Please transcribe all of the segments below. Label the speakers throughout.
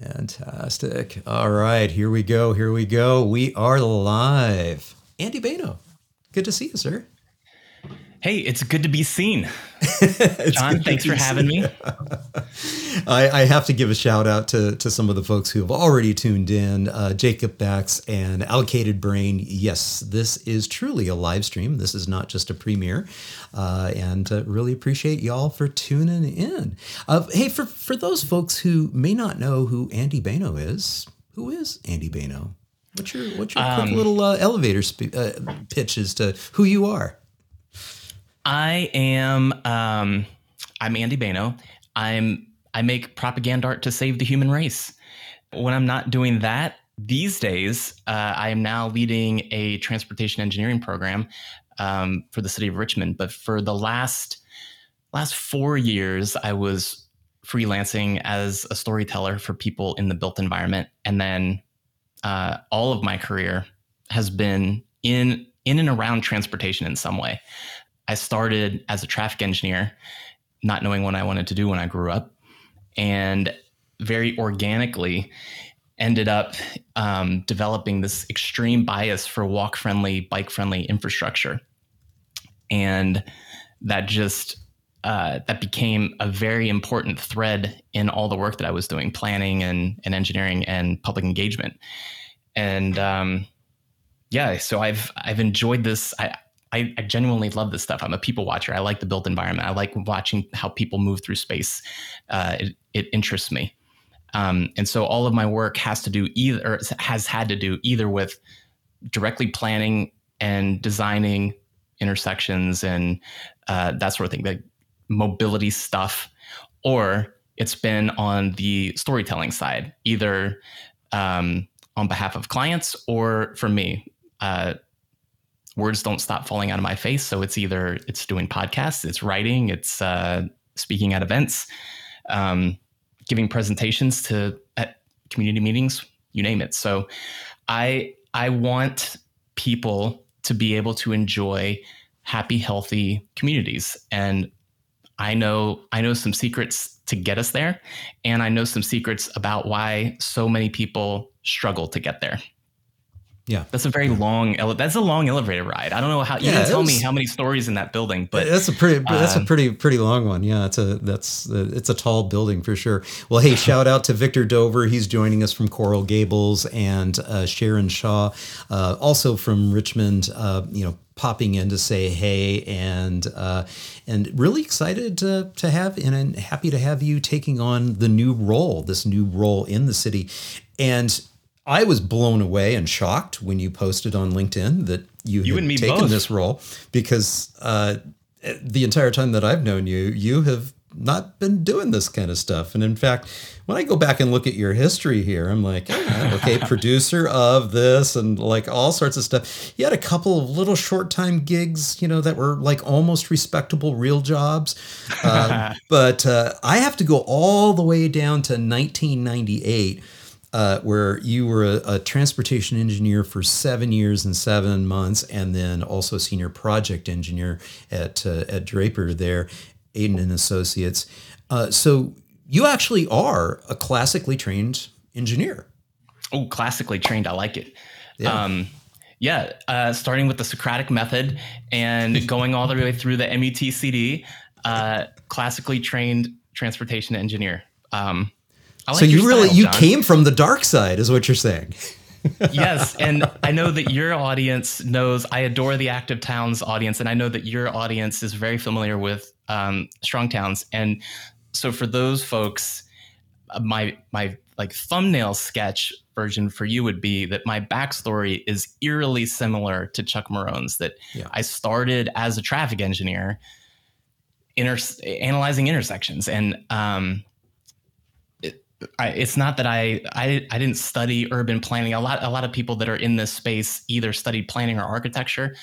Speaker 1: Fantastic. All right, here we go. Here we go. We are live. Andy Boenau, good to see you, sir.
Speaker 2: Hey, it's good to be seen. John, thanks for having me.
Speaker 1: I, I, have to give a shout out to, to some of the folks who have already tuned in uh, Jacob Bax and Allocated Brain. Yes, this is truly a live stream. This is not just a premiere. Uh, and uh, really appreciate y'all for tuning in. Uh, hey, for, for those folks who may not know who Andy Boenau is, who is Andy Boenau? What's your, what's your um, quick little uh, elevator sp- uh, pitch as to who you are?
Speaker 2: I am um, I'm Andy Boenau. I'm I make propaganda art to save the human race. When I'm not doing that these days, uh, I am now leading a transportation engineering program um, for the city of Richmond. But for the last last four years, I was freelancing as a storyteller for people in the built environment, and then uh, all of my career has been in in and around transportation in some way. I started as a traffic engineer, not knowing what I wanted to do when I grew up, and very organically ended up um, developing this extreme bias for walk friendly, bike friendly infrastructure. And that just uh, that became a very important thread in all the work that I was doing, planning and, and engineering and public engagement. And um, yeah, so I've I've enjoyed this. I, I, I, genuinely love this stuff. I'm a people watcher. I like the built environment. I like watching how people move through space. Uh, it, it, interests me. Um, and so all of my work has to do either, has had to do either with directly planning and designing intersections and uh, that sort of thing, like mobility stuff, or it's been on the storytelling side, either um, on behalf of clients or for me. Uh, words don't stop falling out of my face. So it's either it's doing podcasts, it's writing, it's uh, speaking at events, um, giving presentations to at community meetings, you name it. So I I want people to be able to enjoy happy, healthy communities, and I know I know some secrets to get us there, and I know some secrets about why so many people struggle to get there.
Speaker 1: Yeah,
Speaker 2: that's a very long. Ele- that's a long elevator ride. I don't know how you yeah, can tell was, me how many stories in that building, but
Speaker 1: that's a pretty that's a uh, pretty pretty long one. Yeah, it's a that's a, it's a tall building for sure. Well, hey, shout out to Victor Dover. He's joining us from Coral Gables and uh, Sharon Shaw, uh, also from Richmond. Uh, you know, popping in to say hey and uh, and really excited to, to have and happy to have you taking on the new role, this new role in the city. And I was blown away and shocked when you posted on LinkedIn that you, you had taken both. this role because uh, the entire time that I've known you, you have not been doing this kind of stuff. And in fact, when I go back and look at your history here, I'm like, oh, okay, producer of this and like all sorts of stuff. You had a couple of little short time gigs, you know, that were like almost respectable real jobs. Uh, but uh, I have to go all the way down to 1998 uh, where you were a, a, transportation engineer for seven years and seven months, and then also senior project engineer at uh, at Draper there, Aden and Associates. Uh, so you actually are a classically trained engineer.
Speaker 2: Oh, classically trained. I like it. Yeah. Um, yeah, uh, starting with the Socratic method and going all the way through the MUTCD, uh, classically trained transportation engineer. Um,
Speaker 1: like so you really you John. came from the dark side, is what you're saying.
Speaker 2: yes, and I know that your audience knows. I adore the Active Towns audience, and I know that your audience is very familiar with um, Strong Towns. And so, for those folks, uh, my my like thumbnail sketch version for you would be that my backstory is eerily similar to Chuck Marohn's. That yeah. I started as a traffic engineer, inter- analyzing intersections, and um, I, it's not that I, I I didn't study urban planning. A lot a lot of people that are in this space either studied planning or architecture,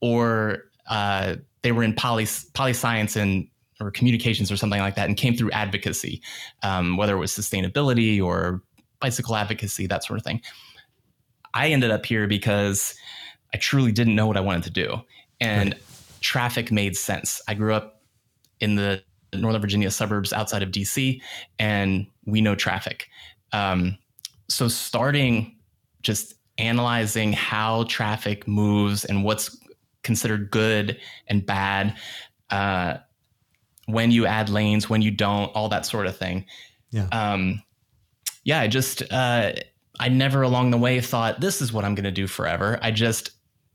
Speaker 2: or uh, they were in poly poli science and or communications or something like that, and came through advocacy, um, whether it was sustainability or bicycle advocacy, that sort of thing. I ended up here because I truly didn't know what I wanted to do, and right. traffic made sense. I grew up in the Northern Virginia suburbs outside of DC, and we know traffic. Um, so starting just analyzing how traffic moves and what's considered good and bad, uh, when you add lanes, when you don't, all that sort of thing.
Speaker 1: Yeah.
Speaker 2: Um, yeah, I just uh, I never along the way thought this is what I'm going to do forever. I just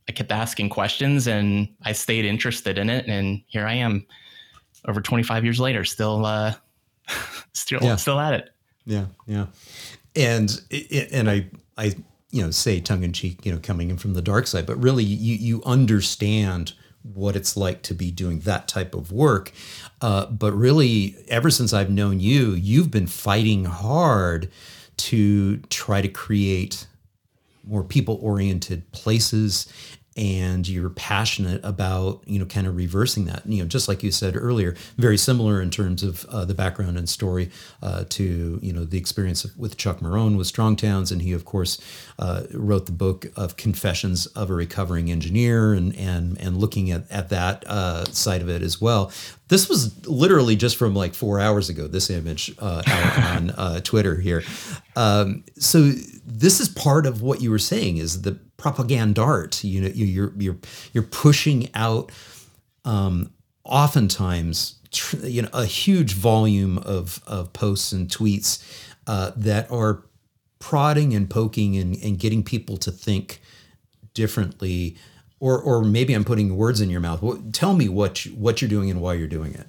Speaker 2: I kept asking questions and I stayed interested in it, and here I am, over 25 years later, still uh, still yeah. still at it.
Speaker 1: Yeah, yeah, and and I I you know say tongue in cheek, you know, coming in from the dark side, but really you you understand what it's like to be doing that type of work. Uh, but really, ever since I've known you, you've been fighting hard to try to create more people oriented places and you're passionate about you know kind of reversing that. You know just like you said earlier very similar in terms of uh, the background and story uh, to you know the experience with chuck marohn with strong towns and he of course uh, wrote the book of confessions of a recovering engineer and and and looking at, at that uh, side of it as well. This was literally just from like four hours ago this image uh, on uh, twitter here. Um, so this is part of what you were saying is the propagandart. You know, you're you're you're pushing out um, oftentimes tr- you know a huge volume of of posts and tweets uh, that are prodding and poking and, and getting people to think differently or or maybe I'm putting words in your mouth. Tell me what you, what you're doing and why you're doing it.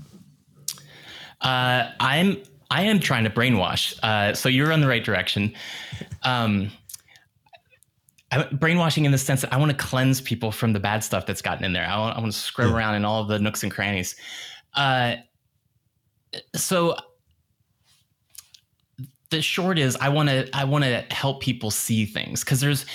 Speaker 2: Uh, I'm I am trying to brainwash. Uh, so you're on the right direction. Um, I, brainwashing in the sense that I want to cleanse people from the bad stuff that's gotten in there. I want, I want to scrub yeah. around in all of the nooks and crannies. Uh, so the short is, I want to I want to help people see things because there's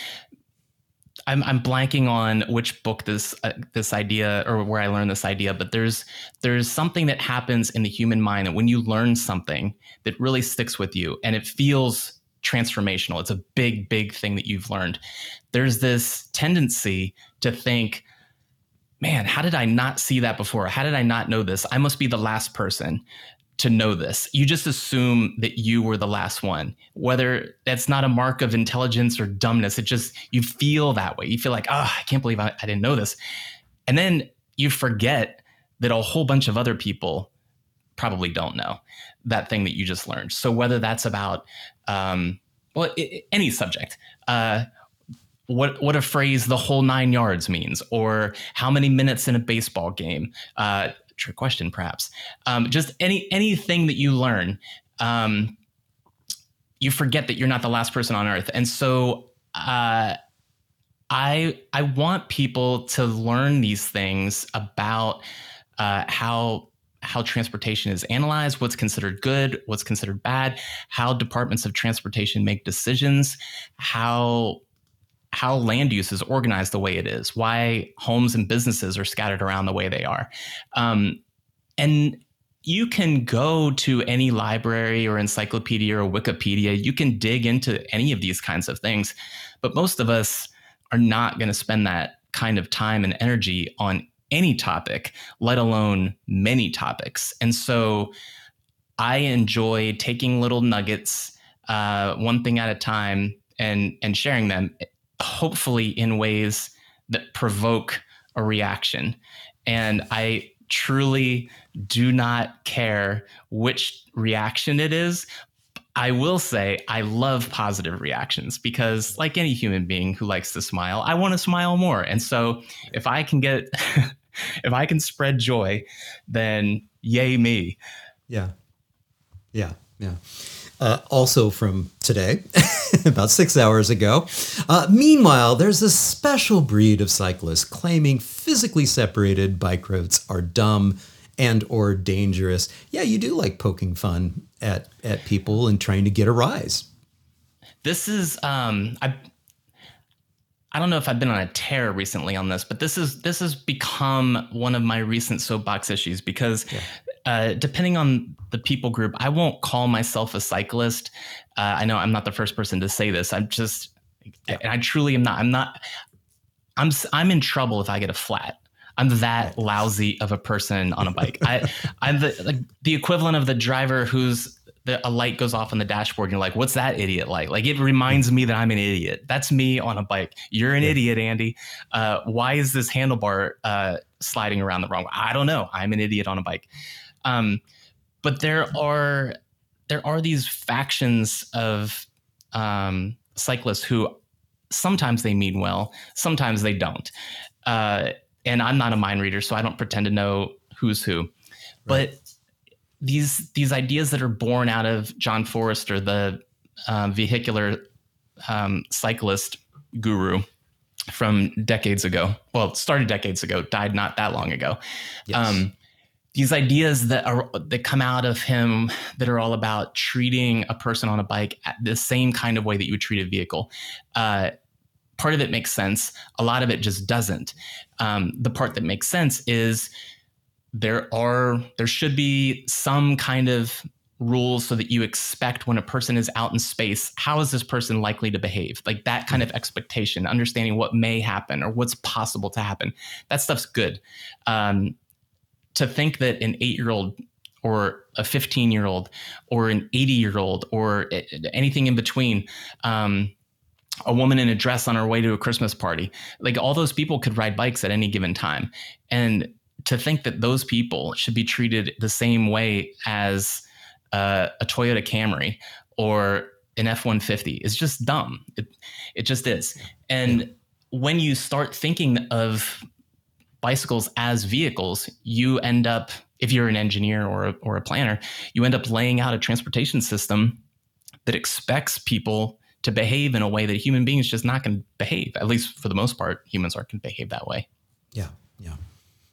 Speaker 2: I'm, I'm blanking on which book this uh, this idea or where I learned this idea, but there's there's something that happens in the human mind that when you learn something that really sticks with you and it feels transformational. It's a big, big thing that you've learned. There's this tendency to think, man, how did I not see that before? How did I not know this? I must be the last person to know this. You just assume that you were the last one, whether that's not a mark of intelligence or dumbness. It just, you feel that way. You feel like, oh, I can't believe I, I didn't know this. And then you forget that a whole bunch of other people probably don't know that thing that you just learned. So whether that's about um, well, it, any subject. Uh, what what a phrase the whole nine yards means, or how many minutes in a baseball game. Uh, trick question, perhaps. Um, just any anything that you learn, um, you forget that you're not the last person on earth, and so. Uh, I I want people to learn these things about uh, how how transportation is analyzed, what's considered good, what's considered bad, how departments of transportation make decisions, how how land use is organized the way it is, why homes and businesses are scattered around the way they are. Um, and you can go to any library or encyclopedia or Wikipedia, you can dig into any of these kinds of things. But most of us are not going to spend that kind of time and energy on any topic, let alone many topics. And so I enjoy taking little nuggets, uh, one thing at a time, and and sharing them, hopefully in ways that provoke a reaction. And I truly do not care which reaction it is. I will say I love positive reactions because, like any human being who likes to smile, I want to smile more. And so, if I can get if I can spread joy, then yay me.
Speaker 1: Yeah. Yeah. Yeah. Uh, also from today, about six hours ago. Uh, meanwhile, there's a special breed of cyclists claiming physically separated bike roads are dumb and or dangerous. Yeah, you do like poking fun at at people and trying to get a rise.
Speaker 2: This is um, I I don't know if I've been on a tear recently on this, but this is this has become one of my recent soapbox issues because yeah. uh, depending on the people group, I won't call myself a cyclist. Uh, I know I'm not the first person to say this. I'm just, yeah. and I truly am not. I'm not. I'm I'm in trouble if I get a flat. I'm that lousy of a person on a bike. I I'm the like the equivalent of the driver who's the, a light goes off on the dashboard and you're like, what's that idiot like? Like it reminds me that I'm an idiot. That's me on a bike. You're an yeah. idiot, Andy. Uh, why is this handlebar uh, sliding around the wrong way? I don't know. I'm an idiot on a bike. Um, but there are there are these factions of um, cyclists who sometimes they mean well, sometimes they don't. Uh, and I'm not a mind reader, so I don't pretend to know who's who. Right. But these these ideas that are born out of John Forester, the uh, vehicular um, cyclist guru from decades ago. Well, started decades ago, died not that long ago. Yes. Um, these ideas that are that come out of him that are all about treating a person on a bike the same kind of way that you would treat a vehicle. Uh, part of it makes sense. A lot of it just doesn't. Um, the part that makes sense is there are there should be some kind of rules so that you expect when a person is out in space how is this person likely to behave like that kind of expectation understanding what may happen or what's possible to happen that stuff's good um, to think that an eight year old or a 15 year old or an 80 year old or anything in between um, a woman in a dress on her way to a christmas party like all those people could ride bikes at any given time and to think that those people should be treated the same way as uh, a Toyota Camry or an F 150 is just dumb. It, it just is. And when you start thinking of bicycles as vehicles, you end up, if you're an engineer or a, or a planner, you end up laying out a transportation system that expects people to behave in a way that human beings just not to behave. At least for the most part, humans aren't going to behave that way.
Speaker 1: Yeah, yeah.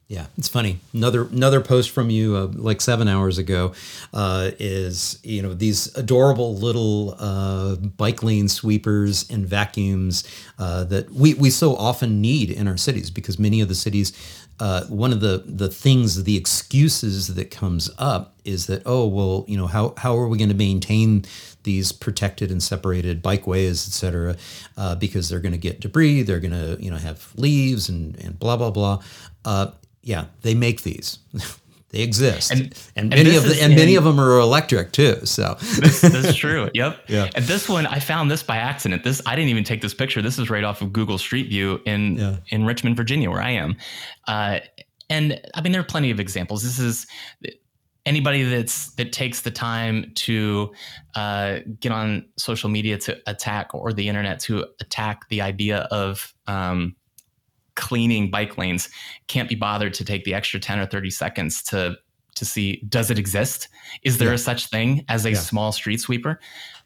Speaker 1: Yeah, it's funny. Another another post from you uh, like seven hours ago uh, is you know these adorable little uh, bike lane sweepers and vacuums uh, that we we so often need in our cities because many of the cities. Uh, one of the the things, the excuses that comes up is that oh well you know how how are we going to maintain these protected and separated bikeways, et cetera, uh, because they're going to get debris, they're going to you know have leaves and and blah blah blah. Uh, yeah, they make these. they exist, and, and, and many of the, and in, many of them are electric too. So
Speaker 2: this, that's true. Yep. Yeah. And this one, I found this by accident. This I didn't even take this picture. This is right off of Google Street View in yeah. in Richmond, Virginia, where I am. Uh, and I mean, there are plenty of examples. This is anybody that's that takes the time to uh, get on social media to attack or the internet to attack the idea of um, cleaning bike lanes can't be bothered to take the extra 10 or 30 seconds to to see does it exist is there yeah. a such thing as a yeah. small street sweeper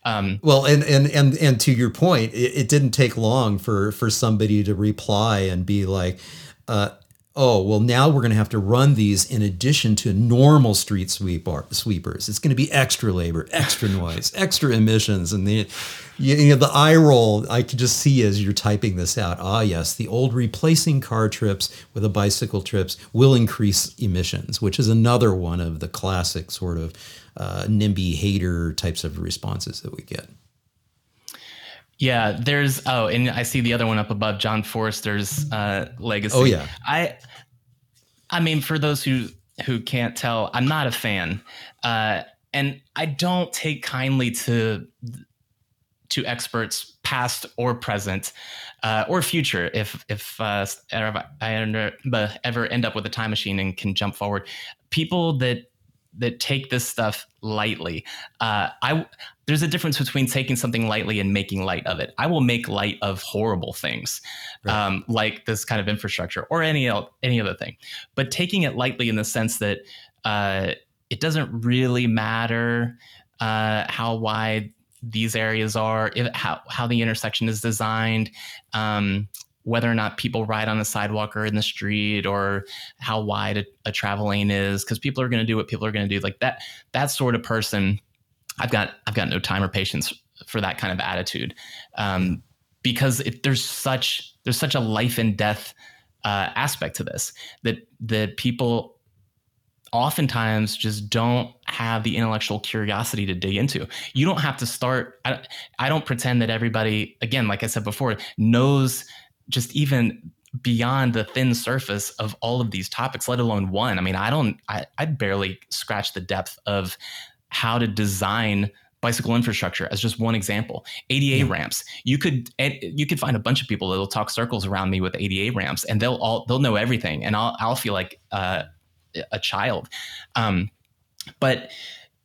Speaker 1: um, well and and and and to your point it, it, didn't take long for for somebody to reply and be like uh, oh, well, now we're going to have to run these in addition to normal street sweeper, sweepers. It's going to be extra labor, extra noise, extra emissions. And the, you know, the eye roll I could just see as you're typing this out. Ah, yes, the old replacing car trips with a bicycle trips will increase emissions, which is another one of the classic sort of uh, NIMBY hater types of responses that we get.
Speaker 2: Yeah, there's oh, and I see the other one up above, John Forester's uh, legacy.
Speaker 1: Oh yeah,
Speaker 2: I, I mean, for those who who can't tell, I'm not a fan, uh, and I don't take kindly to to experts, past or present, uh, or future. If if uh, I ever end up with a time machine and can jump forward, people that that take this stuff lightly. Uh, I there's a difference between taking something lightly and making light of it. I will make light of horrible things, right. um, like this kind of infrastructure or any any other thing. But taking it lightly in the sense that uh, it doesn't really matter uh, how wide these areas are, if, how how the intersection is designed. Um, whether or not people ride on the sidewalk or in the street or how wide a, a travel lane is because people are going to do what people are going to do like that that sort of person i've got i've got no time or patience for that kind of attitude um, because it, there's such there's such a life and death uh, aspect to this that that people oftentimes just don't have the intellectual curiosity to dig into. You don't have to start. I, I don't pretend that everybody, again, like I said before, knows just even beyond the thin surface of all of these topics, let alone one. I mean, I don't, I, I barely scratch the depth of how to design bicycle infrastructure as just one example. ADA yeah. ramps. You could you could find a bunch of people that'll talk circles around me with ADA ramps, and they'll all they'll know everything, and I'll I'll feel like uh, a child. Um, but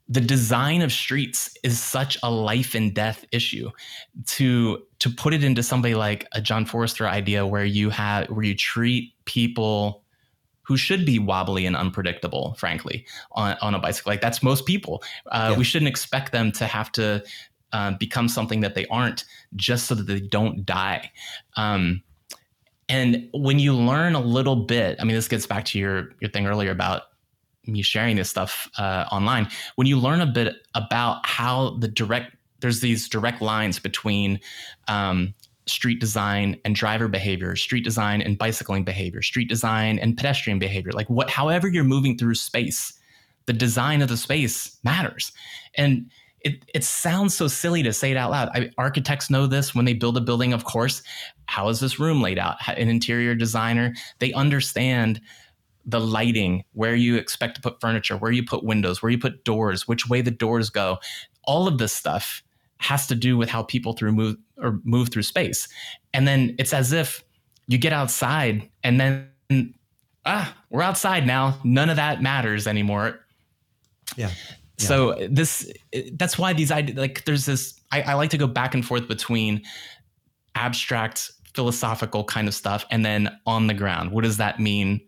Speaker 2: the design of streets is such a life and death issue to to put it into somebody like a John Forester idea where you have where you treat people who should be wobbly and unpredictable, frankly, on, on a bicycle. Like that's most people. Uh, yeah. We shouldn't expect them to have to uh, become something that they aren't just so that they don't die. Um, and when you learn a little bit, I mean, this gets back to your your thing earlier about me sharing this stuff uh, online. When you learn a bit about how the direct there's these direct lines between um, street design and driver behavior, street design and bicycling behavior, street design and pedestrian behavior. Like what, however you're moving through space, the design of the space matters. And it, it sounds so silly to say it out loud. I, architects know this when they build a building, of course. How is this room laid out? An interior designer, they understand the lighting, where you expect to put furniture, where you put windows, where you put doors, which way the doors go. All of this stuff has to do with how people through move or move through space. And then it's as if you get outside and then ah, we're outside now. None of that matters anymore.
Speaker 1: Yeah.
Speaker 2: Yeah. So this that's why these ideas like there's this I, I like to go back and forth between abstract philosophical kind of stuff and then on the ground. What does that mean?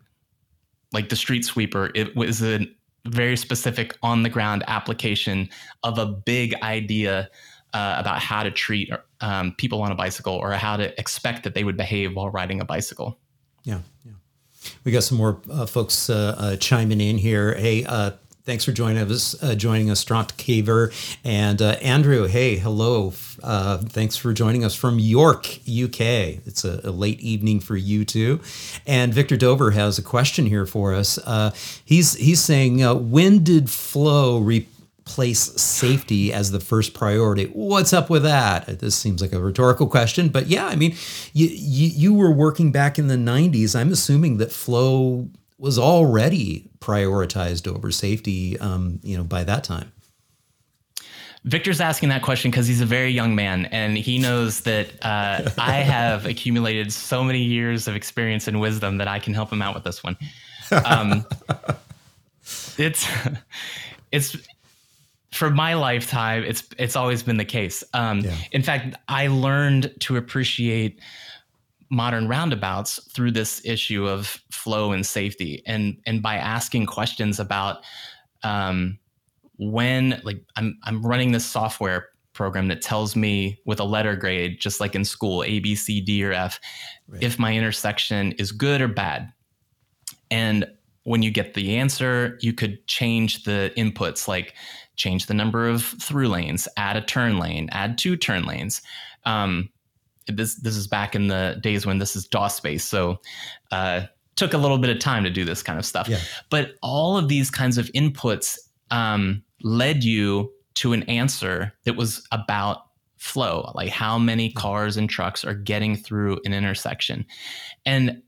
Speaker 2: Like the street sweeper, it was a very specific on the ground application of a big idea uh, about how to treat um, people on a bicycle or how to expect that they would behave while riding a bicycle.
Speaker 1: Yeah, yeah. We got some more uh, folks uh, uh chiming in here. Hey, uh, thanks for joining us, uh, joining us, Stront Caver and uh, Andrew. Hey, hello. Uh, thanks for joining us from York, UK. It's a, a, late evening for you too. And Victor Dover has a question here for us. Uh, he's he's saying, when did flow replace safety as the first priority. What's up with that? This seems like a rhetorical question, but yeah, I mean, you, you, you were working back in the 90s. I'm assuming that flow was already prioritized over safety, um, you know, by that time.
Speaker 2: Victor's asking that question because he's a very young man and he knows that uh, I have accumulated so many years of experience and wisdom that I can help him out with this one. Um, it's it's for my lifetime, it's it's always been the case. Um, yeah. In fact, I learned to appreciate modern roundabouts through this issue of flow and safety, and and by asking questions about um, when, like, I'm I'm running this software program that tells me with a letter grade, just like in school, A, B, C, D, or F, right. if my intersection is good or bad. And when you get the answer, you could change the inputs like change the number of through lanes, add a turn lane, add two turn lanes. Um, this this is back in the days when this is DOS space, so uh, took a little bit of time to do this kind of stuff. Yeah. But all of these kinds of inputs um, led you to an answer that was about flow, like how many cars and trucks are getting through an intersection, and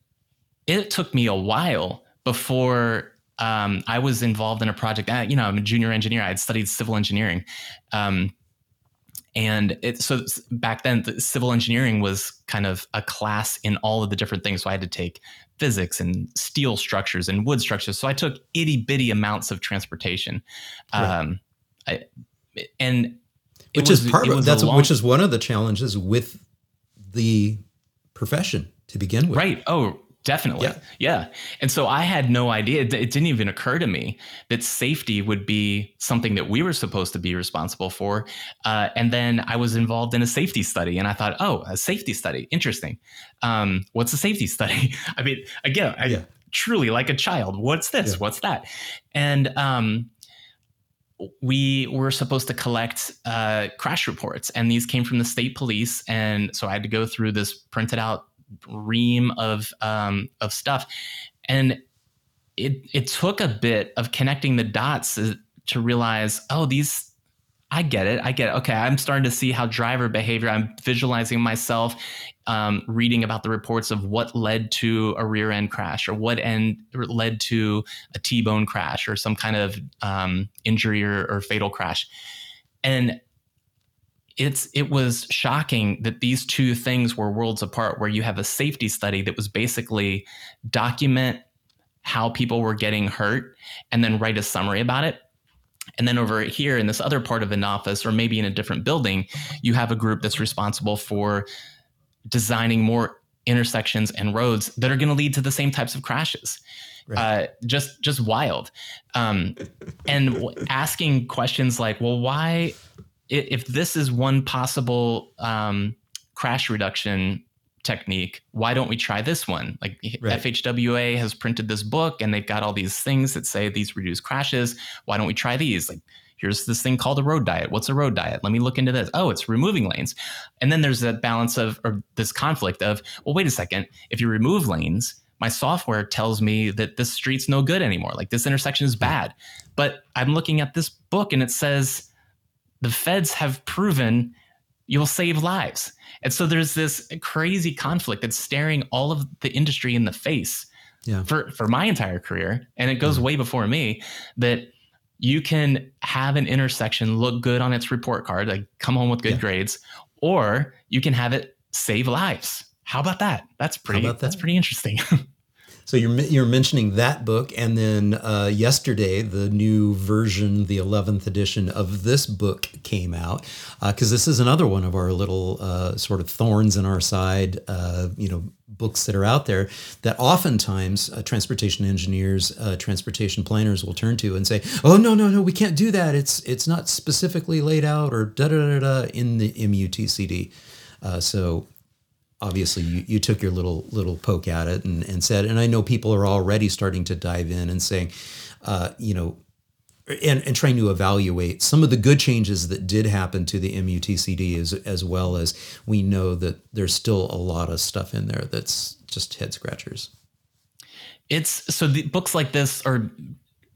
Speaker 2: it took me a while before um, I was involved in a project. Uh, you know, I'm a junior engineer. I had studied civil engineering, um, and it, so back then, the civil engineering was kind of a class in all of the different things. So I had to take physics and steel structures and wood structures. So I took itty bitty amounts of transportation, right. um, I, and
Speaker 1: which was, is part of that's long, which is one of the challenges with the profession to begin with.
Speaker 2: Right. Oh, Definitely. Yeah. yeah. And so I had no idea. It, didn't even occur to me that safety would be something that we were supposed to be responsible for. Uh, and then I was involved in a safety study and I thought, oh, a safety study. Interesting. Um, what's a safety study? I mean, again, I yeah. truly like a child. What's this? Yeah. What's that? And, um, we were supposed to collect uh, crash reports, and these came from the state police. And so I had to go through this printed out ream of um, of stuff, and it it took a bit of connecting the dots to realize, oh, these I get it. I get it. Okay, I'm starting to see how driver behavior. I'm visualizing myself um, reading about the reports of what led to a rear end crash or what end led to a T-bone crash or some kind of um, injury or, or fatal crash, and it's it was shocking that these two things were worlds apart. Where you have a safety study that was basically document how people were getting hurt and then write a summary about it and then over here in this other part of an office, or maybe in a different building, you have a group that's responsible for designing more intersections and roads that are going to lead to the same types of crashes. Right. Uh, just just wild, um, and w- asking questions like, "Well, why? If this is one possible um, crash reduction technique. Why don't we try this one? Like right. FHWA has printed this book and they've got all these things that say these reduce crashes. Why don't we try these? Like here's this thing called a road diet. What's a road diet? Let me look into this. Oh, it's removing lanes. And then there's that balance of or this conflict of, well, wait a second. If you remove lanes, my software tells me that this street's no good anymore. Like this intersection is bad. But I'm looking at this book and it says the feds have proven you'll save lives. And so there's this crazy conflict that's staring all of the industry in the face yeah. for, for my entire career. And it goes mm-hmm. way before me that you can have an intersection look good on its report card, like come home with good yeah. grades, or you can have it save lives. How about that? That's pretty that? that's pretty interesting.
Speaker 1: So you're you're mentioning that book, and then uh, yesterday the new version, the eleventh edition of this book came out because uh, this is another one of our little uh, sort of thorns in our side. Uh, you know, books that are out there that oftentimes uh, transportation engineers, uh, transportation planners will turn to and say, "Oh no, no, no, we can't do that. It's it's not specifically laid out or da da da da in the MUTCD." so obviously you, you took your little little poke at it and, and said, and I know people are already starting to dive in and saying, uh, you know, and, and trying to evaluate some of the good changes that did happen to the MUTCD as, as well as we know that there's still a lot of stuff in there that's just head scratchers.
Speaker 2: It's so the books like this or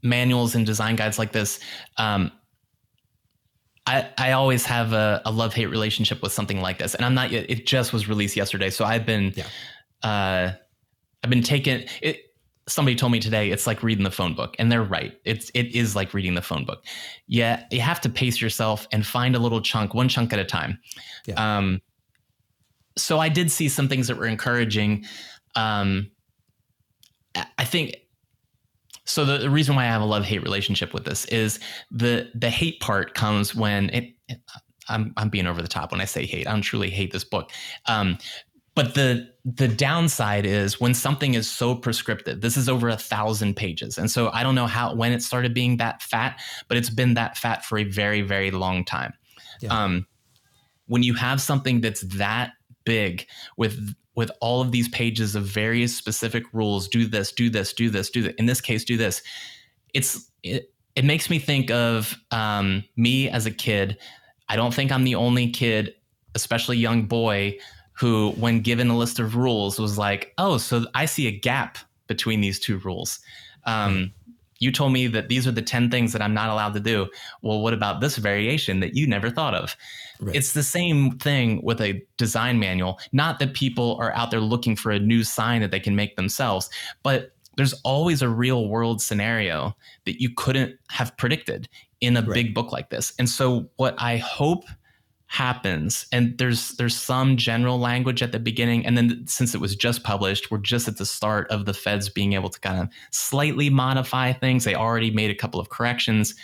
Speaker 2: manuals and design guides like this um, I, I always have a, a love hate relationship with something like this, and I'm not yet. It just was released yesterday, so I've been, yeah. uh, I've been taken. It, somebody told me today it's like reading the phone book, and they're right. It's it is like reading the phone book. Yeah, you have to pace yourself and find a little chunk, one chunk at a time. Yeah. Um, so I did see some things that were encouraging. Um, I think so the, the reason why I have a love hate relationship with this is the the hate part comes when it, it. I'm I'm being over the top when I say hate. I don't truly hate this book. Um, but the the downside is when something is so prescriptive. This is over a thousand pages, and so I don't know how when it started being that fat, but it's been that fat for a very very long time. Yeah. Um, when you have something that's that big with with all of these pages of various specific rules do this do this do this do that in this case do this. It's it, it makes me think of um, me as a kid. I don't think i'm the only kid especially young boy who when given a list of rules was like oh so i see a gap between these two rules. Um, you told me that these are the 10 things that i'm not allowed to do well what about this variation that you never thought of Right. It's the same thing with a design manual. Not that people are out there looking for a new sign that they can make themselves, but there's always a real world scenario that you couldn't have predicted in a right. big book like this. And so what I hope happens and there's there's some general language at the beginning and then since it was just published we're just at the start of the feds being able to kind of slightly modify things they already made a couple of corrections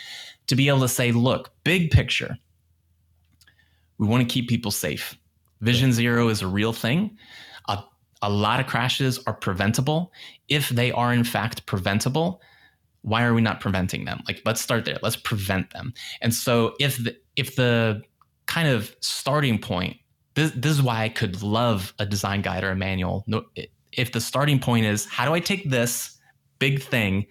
Speaker 2: to be able to say look big picture we want to keep people safe. Vision zero is a real thing. A, a lot of crashes are preventable. If they are in fact preventable, why are we not preventing them? Like, let's start there. Let's prevent them. And so, if the if the kind of starting point, this, this is why I could love a design guide or a manual. If the starting point is how do I take this big thing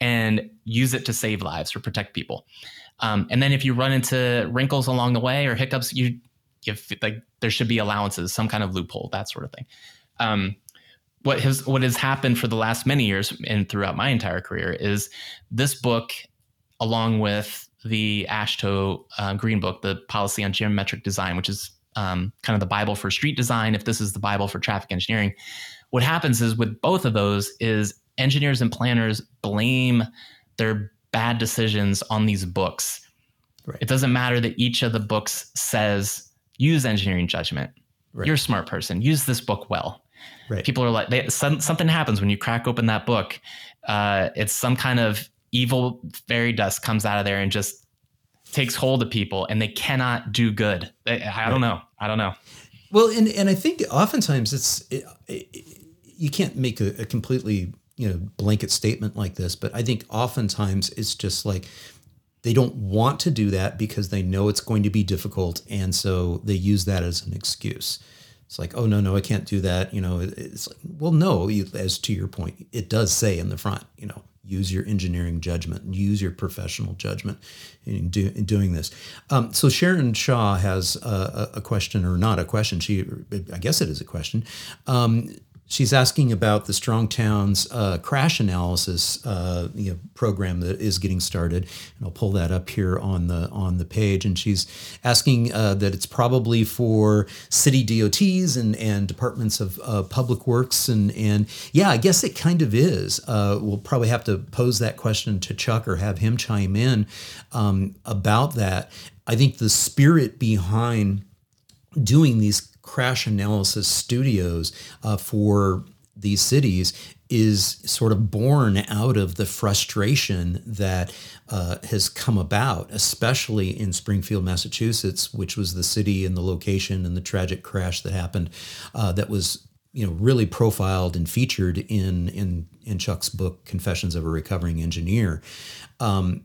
Speaker 2: and use it to save lives or protect people? Um, and then if you run into wrinkles along the way or hiccups, you if like there should be allowances, some kind of loophole, that sort of thing. Um, what has what has happened for the last many years and throughout my entire career is this book, along with the AASHTO uh, Green Book, the Policy on Geometric Design, which is um, kind of the Bible for street design, if this is the Bible for traffic engineering, what happens is with both of those is engineers and planners blame their bad decisions on these books. Right. It doesn't matter that each of the books says use engineering judgment. Right. You're a smart person. Use this book well. Right. People are like, they, some, something happens when you crack open that book. Uh, it's some kind of evil fairy dust comes out of there and just takes hold of people, and they cannot do good. I, I don't know. I don't know.
Speaker 1: Well, and and I think oftentimes it's it, it, you can't make a, a completely you know blanket statement like this, but I think oftentimes it's just like they don't want to do that because they know it's going to be difficult and so they use that as an excuse it's like oh no no i can't do that you know it's like well no as to your point it does say in the front you know use your engineering judgment use your professional judgment in, do, in doing this. Um, so sharon shaw has a, a, question or not a question. She i guess it is a question. Um, She's asking about the Strong Towns uh, crash analysis uh, you know, program that is getting started, and I'll pull that up here on the on the page. And she's asking uh, that it's probably for city DOTs and and departments of public works, and and yeah, I guess it kind of is. Uh, we'll probably have to pose that question to Chuck or have him chime in um, about that. I think the spirit behind doing these crash analysis studios uh, for these cities is sort of born out of the frustration that uh, has come about, especially in Springfield, Massachusetts, which was the city and the location and the tragic crash that happened uh, that was you know really profiled and featured in in in Chuck's book Confessions of a Recovering Engineer. Um,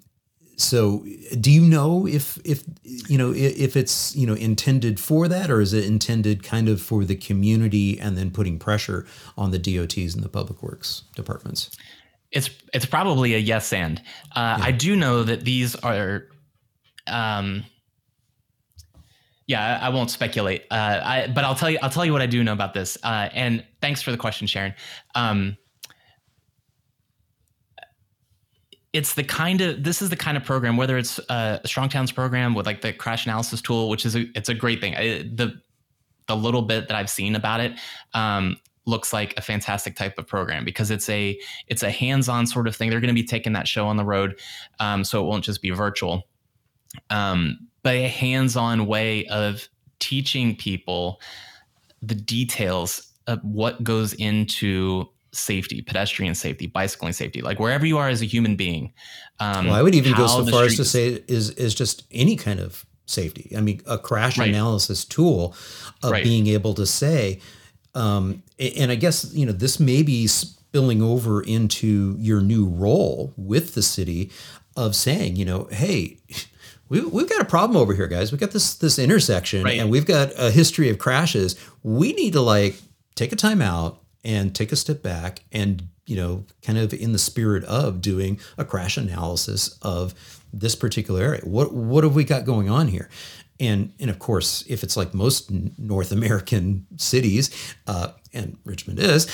Speaker 1: so do you know if if you know if it's you know intended for that or is it intended kind of for the community and then putting pressure on the DOTs and the public works departments
Speaker 2: it's it's probably a yes and uh, yeah. I do know that these are um yeah, I won't speculate. Uh, I, but I'll tell you. I'll tell you what I do know about this. Uh, and thanks for the question, Sharon. Um, it's the kind of this is the kind of program whether it's a strong towns program with like the crash analysis tool which is a, it's a great thing. I, the the little bit that i've seen about it um, looks like a fantastic type of program because it's a it's a hands-on sort of thing. They're going to be taking that show on the road um, so it won't just be virtual um, but a hands-on way of teaching people the details of what goes into safety, pedestrian safety, bicycling safety, like wherever you are as a human being.
Speaker 1: Um, well, I would even go so far as to say is is just any kind of safety. I mean, a crash right. analysis tool of right. being able to say, um, and I guess you know this may be spilling over into your new role with the city of saying, you know, hey. We, we've got a problem over here, guys. We've got this this intersection, right. and we've got a history of crashes. We need to like take a time out and take a step back and you know kind of in the spirit of doing a crash analysis of this particular area. What what have we got going on here? And and of course if it's like most north american cities uh, and richmond is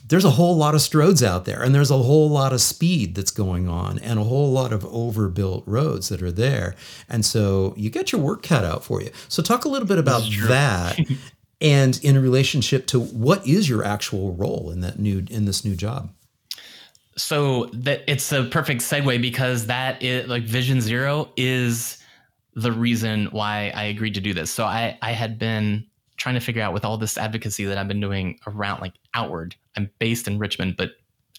Speaker 1: there's a whole lot of stroads out there and there's a whole lot of speed that's going on and a whole lot of overbuilt roads that are there. And so you get your work cut out for you. So talk a little bit about that and in relationship to what is your actual role in that new in this new job?
Speaker 2: So that it's a perfect segue because that is like vision zero is the reason why i agreed to do this. So i i had been trying to figure out with all this advocacy that i've been doing around like outward. I'm based in richmond but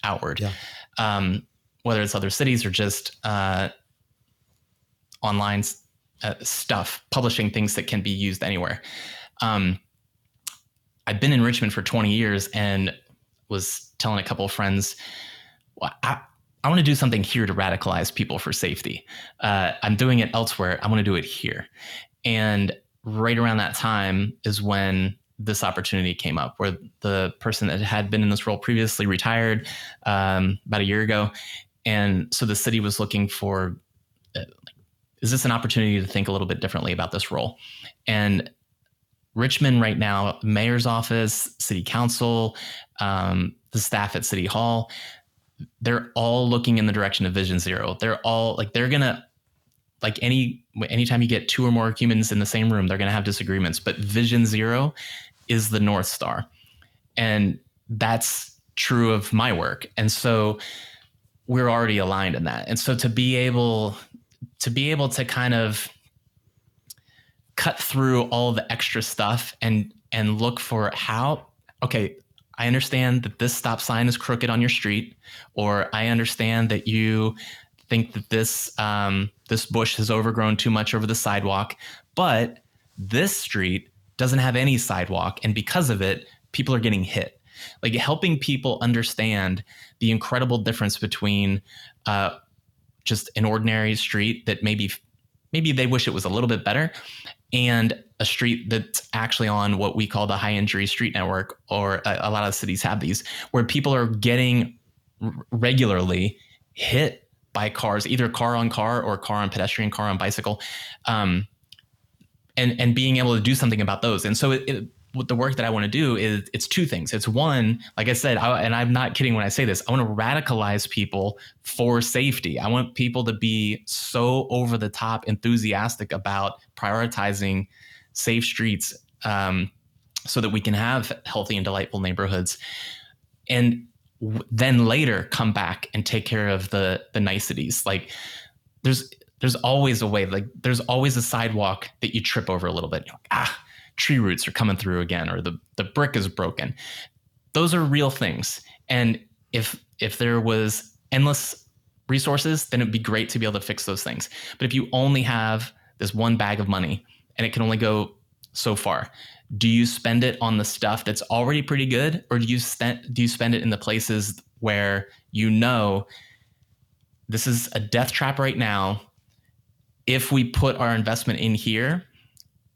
Speaker 2: outward. Yeah. um, whether it's other cities or just uh, online uh, stuff publishing things that can be used anywhere. Um, I've been in Richmond for 20 years and was telling a couple of friends, well, I, I want to do something here to radicalize people for safety. Uh, I'm doing it elsewhere. I want to do it here. And right around that time is when this opportunity came up, where the person that had been in this role previously retired um, about a year ago. And so the city was looking for uh, is this an opportunity to think a little bit differently about this role? And Richmond right now, mayor's office, city council, um, the staff at city hall, they're all looking in the direction of Vision Zero. They're all like they're gonna like any anytime you get two or more humans in the same room, they're to have disagreements. But Vision Zero is the north star, and that's true of my work. And so we're already aligned in that. And so to be able to be able to kind of cut through all the extra stuff and and look for how okay i understand that this stop sign is crooked on your street or i understand that you think that this um, this bush has overgrown too much over the sidewalk but this street doesn't have any sidewalk and because of it people are getting hit. Like helping people understand the incredible difference between uh, just an ordinary street that maybe maybe they wish it was a little bit better and a street that's actually on what we call the high injury street network or a, a lot of cities have these where people are getting r- regularly hit by cars either car on car or car on pedestrian car on bicycle um, and and being able to do something about those. And so it, it what the work that I want to do is it's two things. It's one, like I said, I, and I'm not kidding when I say this. I want to radicalize people for safety. I want people to be so over the top enthusiastic about prioritizing safe streets, um, so that we can have healthy and delightful neighborhoods, and w- then later come back and take care of the the niceties. Like there's there's always a way. Like there's always a sidewalk that you trip over a little bit. You're like, ah tree roots are coming through again or the, the brick is broken. Those are real things. And if if there was endless resources, then it'd be great to be able to fix those things. But if you only have this one bag of money and it can only go so far, do you spend it on the stuff that's already pretty good or do you spend do you spend it in the places where you know this is a death trap right now if we put our investment in here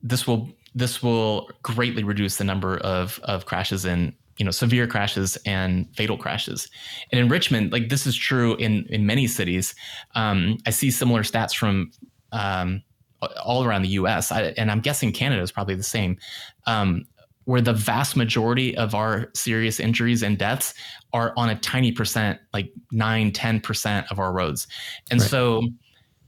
Speaker 2: this will this will greatly reduce the number of of crashes and you know severe crashes and fatal crashes. And in richmond like this is true in in many cities. Um, i see similar stats from um, all around the us I, and i'm guessing canada is probably the same. Um, where the vast majority of our serious injuries and deaths are on a tiny percent like 9 10% of our roads. And right. so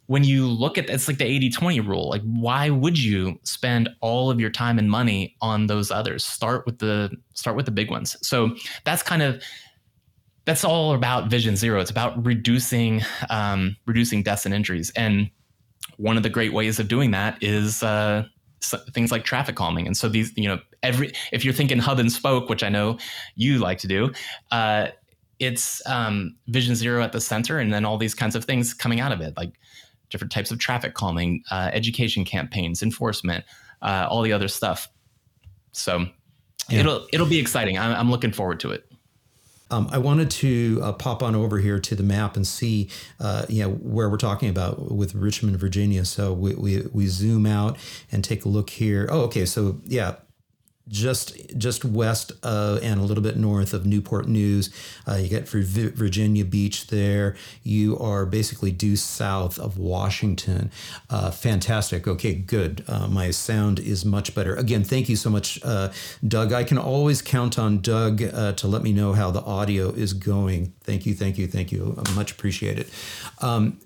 Speaker 2: when you look at it's like the 80 20 rule like why would you spend all of your time and money on those others? Start with the start with the big ones. So that's kind of that's all about vision zero. It's about reducing um, reducing deaths and injuries. And one of the great ways of doing that is uh, things like traffic calming. And so these you know every if you're thinking hub and spoke which i know you like to do uh, it's um, vision zero at the center and then all these kinds of things coming out of it. Like different types of traffic calming, uh, education campaigns, enforcement, uh, all the other stuff. So yeah. it'll it'll be exciting. I'm, I'm looking forward to it.
Speaker 1: Um, I wanted to uh, pop on over here to the map and see, uh, you know, where we're talking about with Richmond, Virginia. So we, we, we zoom out and take a look here. Oh, okay. So yeah, just just west of and a little bit north of Newport News. Uh, you get Virginia Beach there. You are basically due south of Washington. Uh, fantastic. Okay, good. Uh, my sound is much better. Again, thank you so much, uh, Doug. I can always count on Doug uh, to let me know how the audio is going. Thank you, thank you, thank you. much appreciated. Um,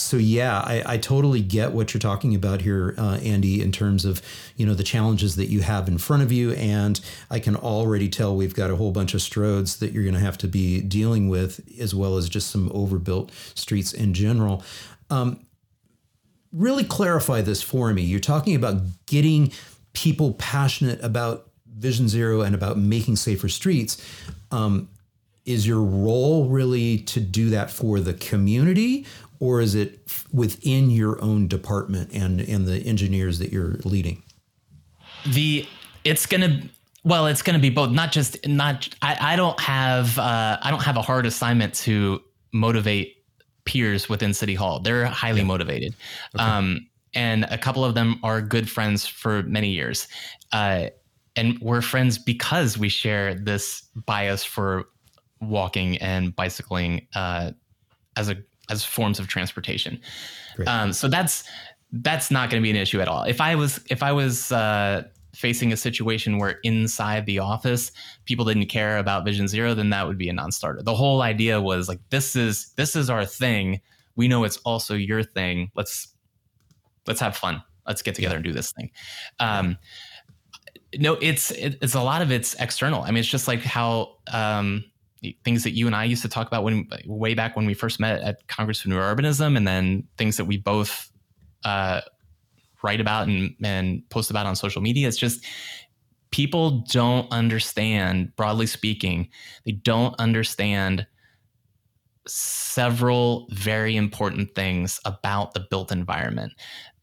Speaker 1: so yeah, I, I, totally get what you're talking about here, uh, Andy, in terms of you know the challenges that you have in front of you, and I can already tell we've got a whole bunch of stroads that you're going to have to be dealing with, as well as just some overbuilt streets in general. Um, really clarify this for me. You're talking about getting people passionate about Vision Zero and about making safer streets. Um, is your role really to do that for the community or is it within your own department and and the engineers that you're leading?
Speaker 2: The it's gonna well, it's gonna be both. Not just not. I, I don't have uh, I don't have a hard assignment to motivate peers within City Hall. They're highly yeah. motivated. Okay. Um, and a couple of them are good friends for many years. Uh, and we're friends because we share this bias for walking and bicycling uh, as a as forms of transportation. Um, so that's that's not going to be an issue at all. If I was if I was uh, facing a situation where inside the office people didn't care about Vision Zero, then that would be a non-starter. The whole idea was like this is this is our thing. We know it's also your thing. Let's let's have fun. Let's get together and do this thing. Um, no, it's it's a lot of it's external. I mean, it's just like how um, things that you and I used to talk about when way back when we first met at Congress for New Urbanism, and then things that we both uh, write about and, and post about on social media. It's just people don't understand, broadly speaking, they don't understand several very important things about the built environment.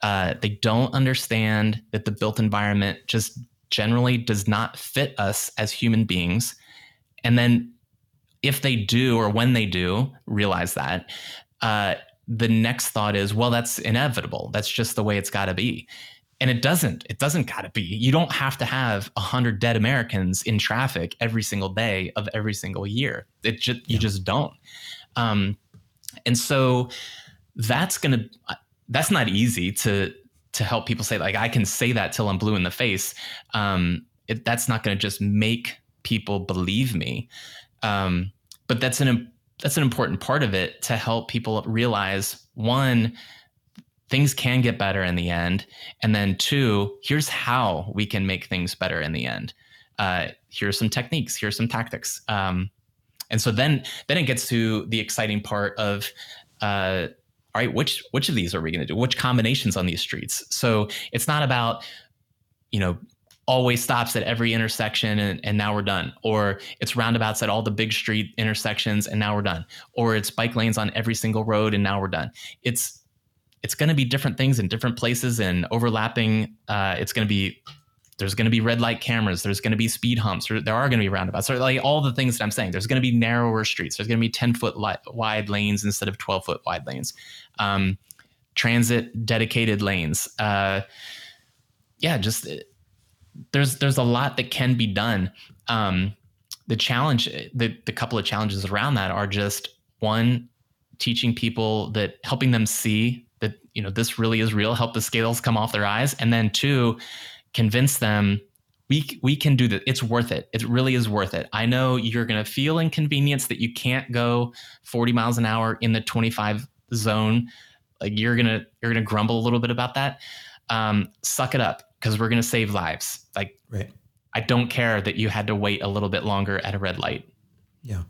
Speaker 2: Uh, they don't understand that the built environment just generally does not fit us as human beings. And then, if they do, or when they do realize that, uh, the next thought is, well, that's inevitable. That's just the way it's got to be. And it doesn't. It doesn't got to be. You don't have to have a hundred dead Americans in traffic every single day of every single year. It just yeah. you just don't. Um, and so that's gonna that's not easy to to help people say like I can say that till I'm blue in the face. Um, it, that's not going to just make people believe me. Um, but that's an that's an important part of it to help people realize one things can get better in the end. And then two here's how we can make things better in the end. Uh, here's some techniques here's some tactics. Um, and so then then it gets to the exciting part of uh, all right which which of these are we going to do? Which combinations on these streets? So it's not about you know always stops at every intersection and, and now we're done. Or it's roundabouts at all the big street intersections and now we're done. Or it's bike lanes on every single road and now we're done. It's it's going to be different things in different places and overlapping uh, it's going to be there's going to be red light cameras there's going to be speed humps there are going to be roundabouts so like all the things that i'm saying. There's going to be narrower streets there's going to be 10 foot li- wide lanes instead of 12 foot wide lanes. Um, transit dedicated lanes uh, yeah just there's there's a lot that can be done. Um, the challenge, the the couple of challenges around that are just one, teaching people that helping them see that you know this really is real, help the scales come off their eyes, and then two, convince them we we can do that. It's worth it. It really is worth it. I know you're going to feel inconvenience that you can't go 40 miles an hour in the 25 zone. Like you're gonna you're gonna grumble a little bit about that. Um, suck it up because we're going to save lives. Like,
Speaker 1: right.
Speaker 2: I don't care that you had to wait a little bit longer at a red light.
Speaker 1: Yeah.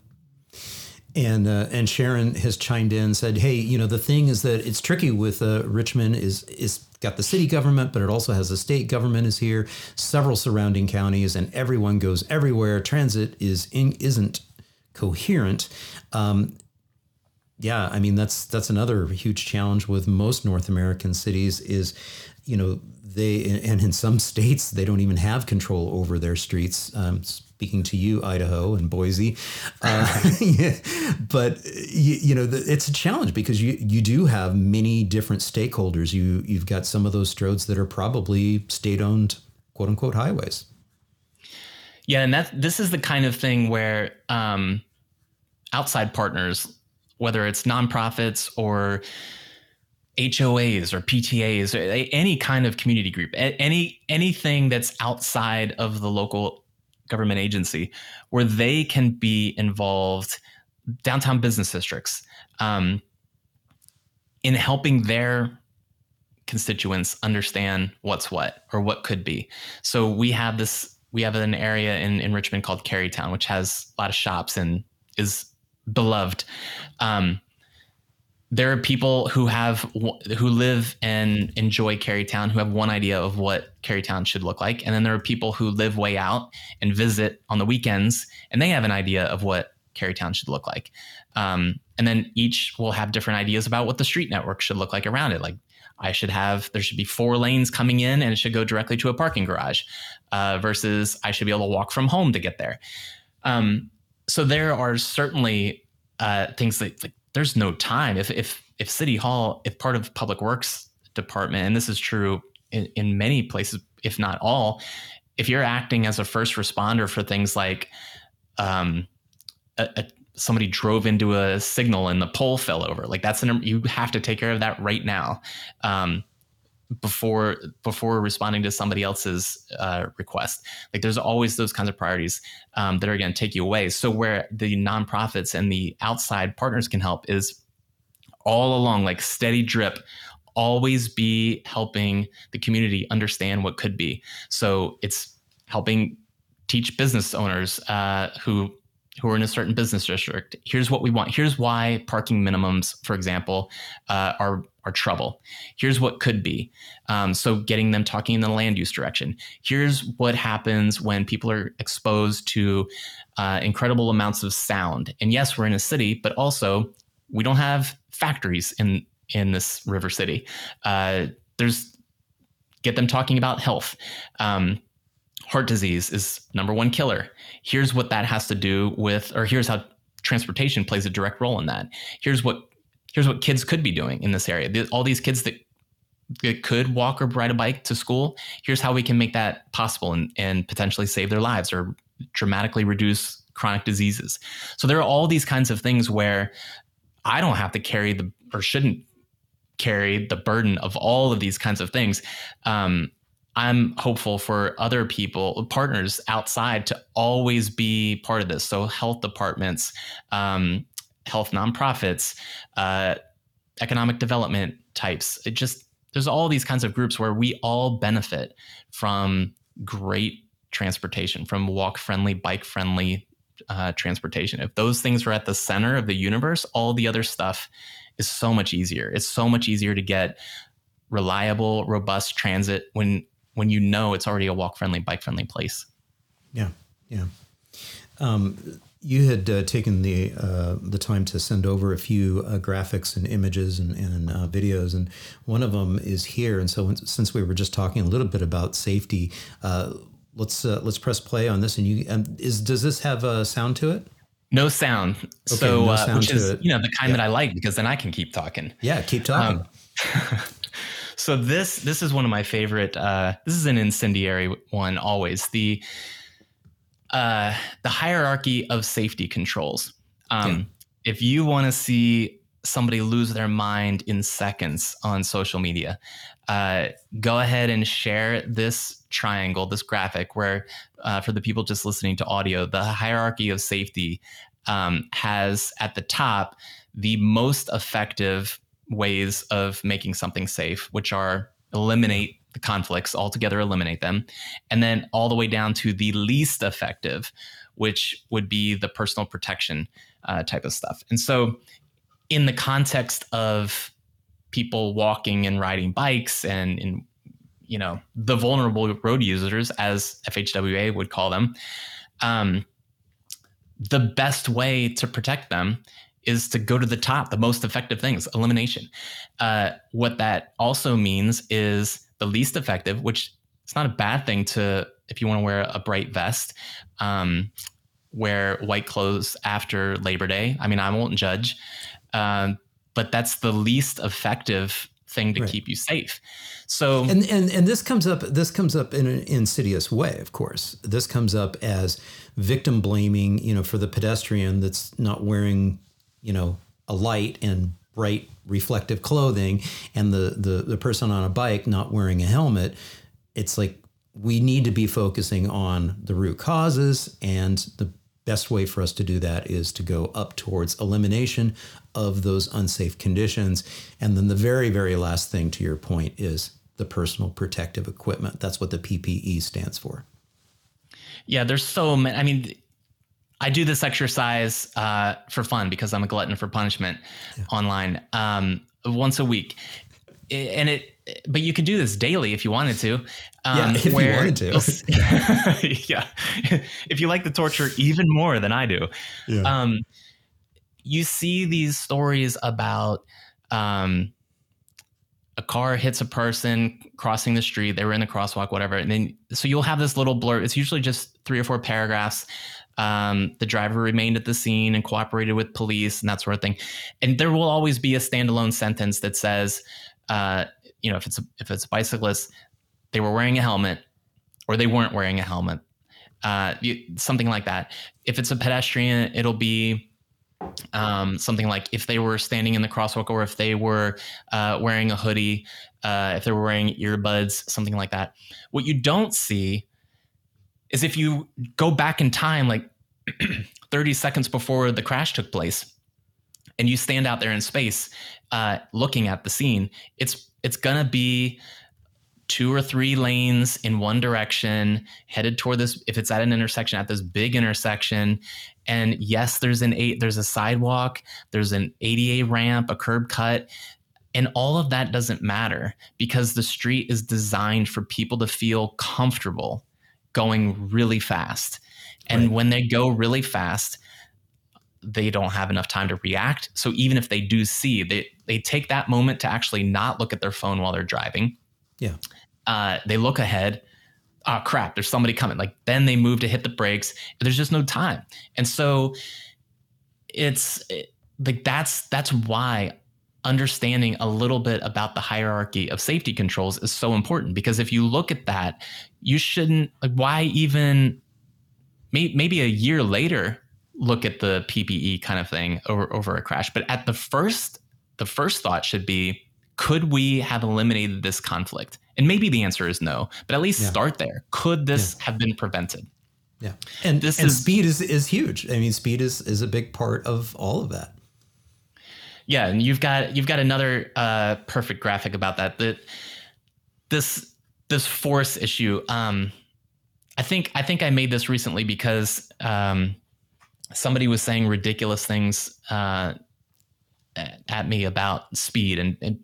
Speaker 1: And uh, and Sharon has chimed in said, "Hey, you know the thing is that it's tricky with uh, Richmond is is got the city government, but it also has the state government is here, several surrounding counties, and everyone goes everywhere. Transit is in, isn't coherent." Um, yeah, I mean that's that's another huge challenge with most North American cities is, you know, they and in some states they don't even have control over their streets. Um, speaking to you, Idaho and Boise, uh, yeah, but you, you know the, it's a challenge because you you do have many different stakeholders. You you've got some of those roads that are probably state owned, quote unquote, highways.
Speaker 2: Yeah, and that this is the kind of thing where um, outside partners, whether it's nonprofits or HOAs or PTAs or any kind of community group, any anything that's outside of the local government agency, where they can be involved, downtown business districts, um, in helping their constituents understand what's what or what could be. So we have this, we have an area in in Richmond called Carytown, which has a lot of shops and is beloved. Um, there are people who have who live and enjoy Carytown who have one idea of what Carytown should look like, and then there are people who live way out and visit on the weekends, and they have an idea of what Carytown should look like. Um, and then each will have different ideas about what the street network should look like around it. Like I should have there should be four lanes coming in, and it should go directly to a parking garage, uh, versus I should be able to walk from home to get there. Um, so there are certainly uh, things that like there's no time. If if if City Hall, if part of Public Works Department, and this is true in, in many places, if not all, if you're acting as a first responder for things like um, a, a, somebody drove into a signal and the pole fell over, like that's an you have to take care of that right now. Um, before before responding to somebody else's uh, request. Like there's always those kinds of priorities um, that are going to take you away. So where the nonprofits and the outside partners can help is all along, like steady drip, always be helping the community understand what could be. So it's helping teach business owners uh, who who are in a certain business district. Here's what we want. Here's why parking minimums, for example, uh, are are trouble. Here's what could be. Um, so getting them talking in the land use direction. Here's what happens when people are exposed to uh, incredible amounts of sound. And yes, we're in a city, but also we don't have factories in in this river city. Uh, there's get them talking about health. Um, heart disease is number one killer. Here's what that has to do with, or here's how transportation plays a direct role in that. Here's what here's what kids could be doing in this area. All these kids that, that could walk or ride a bike to school. Here's how we can make that possible and, and potentially save their lives or dramatically reduce chronic diseases. So there are all these kinds of things where I don't have to carry the or shouldn't carry the burden of all of these kinds of things. Um, I'm hopeful for other people, partners outside to always be part of this. So, health departments, um, health nonprofits, uh, economic development types. It just, there's all these kinds of groups where we all benefit from great transportation, from walk friendly, bike friendly uh, transportation. If those things are at the center of the universe, all the other stuff is so much easier. It's so much easier to get reliable, robust transit when when you know it's already a walk friendly, bike friendly place.
Speaker 1: Yeah, yeah. Um, you had uh, taken the uh, the time to send over a few uh, graphics and images and, and uh, videos, and one of them is here. And so, when, since we were just talking a little bit about safety, uh, let's uh, let's press play on this. And you um, is does this have a sound to it?
Speaker 2: No sound. Okay, so, no sound which is it. you know the kind yeah. that I like because then I can keep talking.
Speaker 1: Yeah, keep talking. Um,
Speaker 2: So this this is one of my favorite. Uh, this is an incendiary one. Always the uh, the hierarchy of safety controls. Um, yeah. If you want to see somebody lose their mind in seconds on social media, uh, go ahead and share this triangle, this graphic, where uh, for the people just listening to audio, the hierarchy of safety um, has at the top the most effective ways of making something safe, which are eliminate conflicts altogether, eliminate them, and then all the way down to the least effective, which would be the personal protection uh, type of stuff. And so, in the context of people walking and riding bikes and in you know the vulnerable road users as FHWA would call them um, the best way to protect them is to go to the top, the most effective things, elimination. Uh, what that also means is the least effective, which it's not a bad thing to, if you want to wear a bright vest, um, wear white clothes after Labor Day. I mean, I won't judge, um, but that's the least effective thing to right. keep you safe. So
Speaker 1: and, and and this comes up this comes up in an insidious way, of course. This comes up as victim blaming, you know, for the pedestrian that's not wearing you know, a light and bright reflective clothing and the, the, the person on a bike not wearing a helmet, it's like we need to be focusing on the root causes and the best way for us to do that is to go up towards elimination of those unsafe conditions. And then the very very last thing to your point is the personal protective equipment. That's what the ppe stands for.
Speaker 2: Yeah there's so many i mean I do this exercise uh, for fun because I'm a glutton for punishment yeah. online um, once a week, and it. But you could do this daily if you wanted to.
Speaker 1: Um, yeah, if you wanted
Speaker 2: to. yeah, if you like the torture even more than I do. Yeah. Um, you see these stories about um, a car hits a person crossing the street. They were in the crosswalk, whatever, and then so you'll have this little blur. It's usually just three or four paragraphs um, the driver remained at the scene and cooperated with police and that sort of thing. And there will always be a standalone sentence that says, uh, you know, if it's a, if it's a bicyclist, they were wearing a helmet or they weren't wearing a helmet, uh, you, something like that. If it's a pedestrian, it'll be um, something like if they were standing in the crosswalk or if they were uh, wearing a hoodie, uh, if they were wearing earbuds, something like that. What you don't see is if you go back in time, like 30 seconds before the crash took place, and you stand out there in space, uh, looking at the scene, it's it's gonna be two or three lanes in one direction headed toward this if it's at an intersection at this big intersection. And yes there's an eight there's a sidewalk there's an ada ramp a curb cut and all of that doesn't matter because the street is designed for people to feel comfortable going really fast and right. when they go really fast they don't have enough time to react so even if they do see they they take that moment to actually not look at their phone while they're driving
Speaker 1: yeah.
Speaker 2: Uh, they look ahead. Oh crap! There's somebody coming. Like then they move to hit the brakes. There's just no time, and so it's it, like that's that's why understanding a little bit about the hierarchy of safety controls is so important because if you look at that, you shouldn't like why even may, maybe a year later look at the PPE kind of thing over over a crash. But at the first the first thought should be could we have eliminated this conflict? And maybe the answer is no, but at least yeah. start there. Could this yeah. have been prevented?
Speaker 1: Yeah. And this and is, speed is is huge. I mean, speed is is a big part of all of that.
Speaker 2: Yeah, and you've got you've got another uh, perfect graphic about that. That this this force issue. Um, I think I think I made this recently because um, somebody was saying ridiculous things uh, at me about speed and, and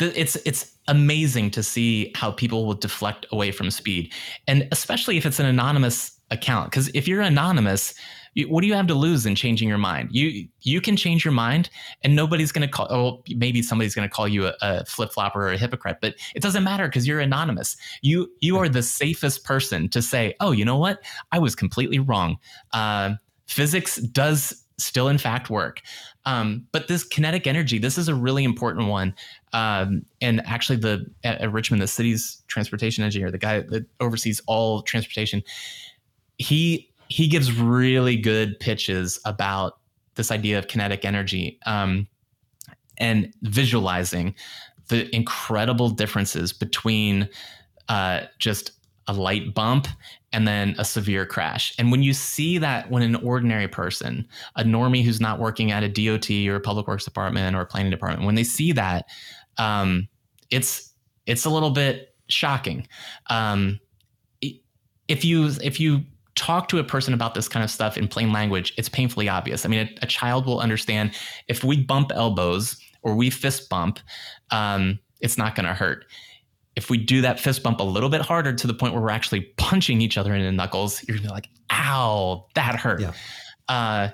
Speaker 2: it's it's amazing to see how people will deflect away from speed and especially if it's an anonymous account because if you're anonymous what do you have to lose in changing your mind? You you can change your mind and nobody's going to call oh maybe somebody's going to call you a, a flip-flopper or a hypocrite but it doesn't matter because you're anonymous. You you are the safest person to say oh you know what? I was completely wrong. Uh, physics does still in fact work. Um, but this kinetic energy, this is a really important one. Um, and actually, the at, at, Richmond, the city's transportation engineer, the guy that oversees all transportation, he he gives really good pitches about this idea of kinetic energy um, and visualizing the incredible differences between uh, just a light bump and then a severe crash. And when you see that when an ordinary person, a normie who's not working at a DOT or a public works department or a planning department, when they see that, um, it's it's a little bit shocking. Um, if you if you talk to a person about this kind of stuff in plain language, it's painfully obvious. I mean, a, a child will understand if we bump elbows or we fist bump, um, it's not going to hurt if we do that fist bump a little bit harder to the point where we're actually punching each other in the knuckles, you're gonna be like, ow, that hurt. Yeah. Uh,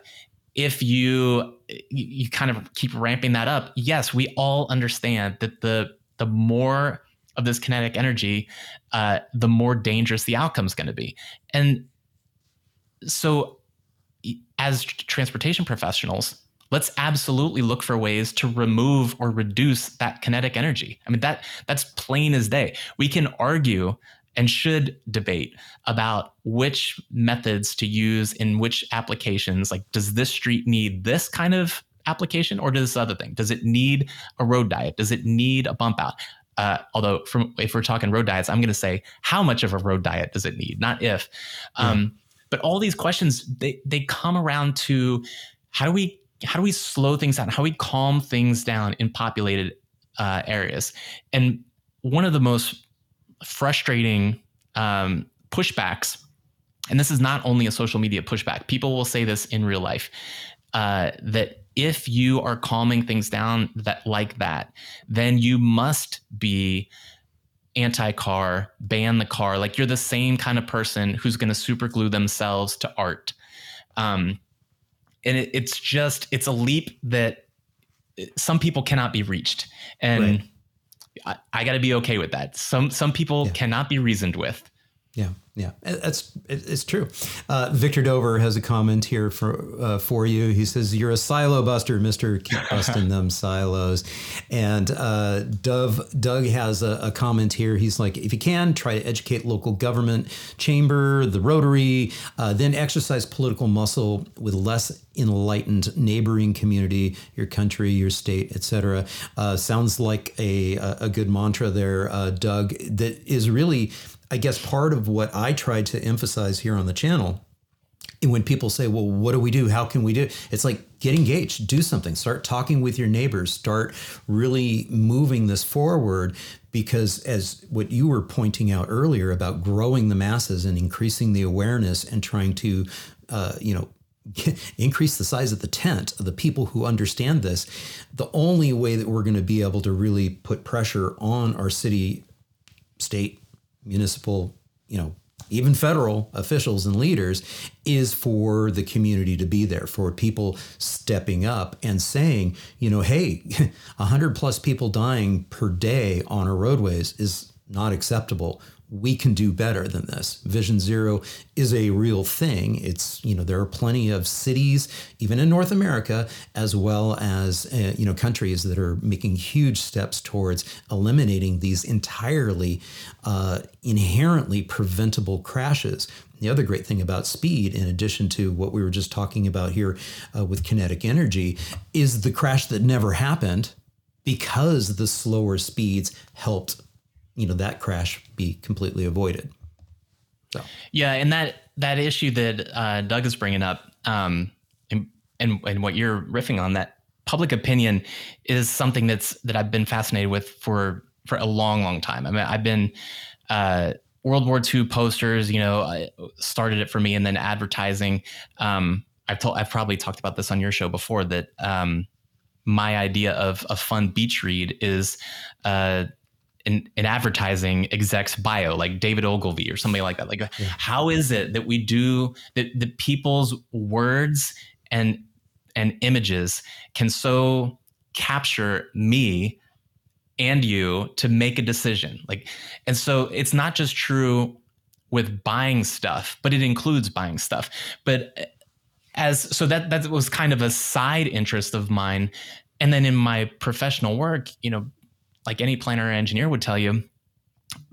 Speaker 2: if you you kind of keep ramping that up, yes, we all understand that the the more of this kinetic energy, uh, the more dangerous the outcome is going to be. And so, as transportation professionals, let's absolutely look for ways to remove or reduce that kinetic energy. I mean that that's plain as day. We can argue and should debate about which methods to use in which applications. Like, does this street need this kind of application or does this other thing? Does it need a road diet? Does it need a bump out? Uh, although, from if we're talking road diets, I'm going to say how much of a road diet does it need, not if. Um, But all these questions they they come around to how do we how do we slow things down? How do we calm things down in populated uh, areas? And one of the most frustrating um, pushbacks, and this is not only a social media pushback, people will say this in real life, uh, that if you are calming things down that like that, then you must be anti-car, ban the car. Like you're the same kind of person who's going to superglue themselves to art. Um, and it, it's just it's a leap that some people cannot be reached and right. i, I got to be okay with that some some people yeah. cannot be reasoned with
Speaker 1: yeah yeah, that's it's true. Uh, Victor Dover has a comment here for uh, for you. He says you're a silo buster, Mister. Keep busting them silos. And uh, Dove Doug has a, a, comment here. He's like, if you can, try to educate local government, chamber, the Rotary, uh, then exercise political muscle with less enlightened neighboring community, your country, your state, etc. Uh, sounds like a a good mantra there, uh, Doug. That is really I guess part of what I tried to emphasize here on the channel when people say, well, what do we do? How can we do? It's like get engaged, do something, start talking with your neighbors, start really moving this forward. Because as what you were pointing out earlier about growing the masses and increasing the awareness and trying to, uh, you know, increase the size of the tent of the people who understand this, the only way that we're going to be able to really put pressure on our city, state, municipal, you know, even federal officials and leaders, is for the community to be there, for people stepping up and saying, you know, hey, 100 plus people dying per day on our roadways is not acceptable we can do better than this. Vision Zero is a real thing. It's, you know, there are plenty of cities, even in North America, as well as, uh, you know, countries that are making huge steps towards eliminating these entirely uh, inherently preventable crashes. The other great thing about speed, in addition to what we were just talking about here uh, with kinetic energy, is the crash that never happened because the slower speeds helped you know that crash be completely avoided.
Speaker 2: So yeah, and that that issue that uh, Doug is bringing up, um, and, and and what you're riffing on that public opinion is something that's that I've been fascinated with for for a long, long time. I mean, I've been uh, World War II posters. You know, started it for me, and then advertising. Um, I've told, I've probably talked about this on your show before. That um, my idea of a fun beach read is uh, an, an advertising exec's bio, like David Ogilvy or somebody like that. Like, yeah. how is it that we do that? The people's words and and images can so capture me and you to make a decision. Like, and so it's not just true with buying stuff, but it includes buying stuff. But uh, as so that that was kind of a side interest of mine. And then in my professional work, you know, like any planner or engineer would tell you,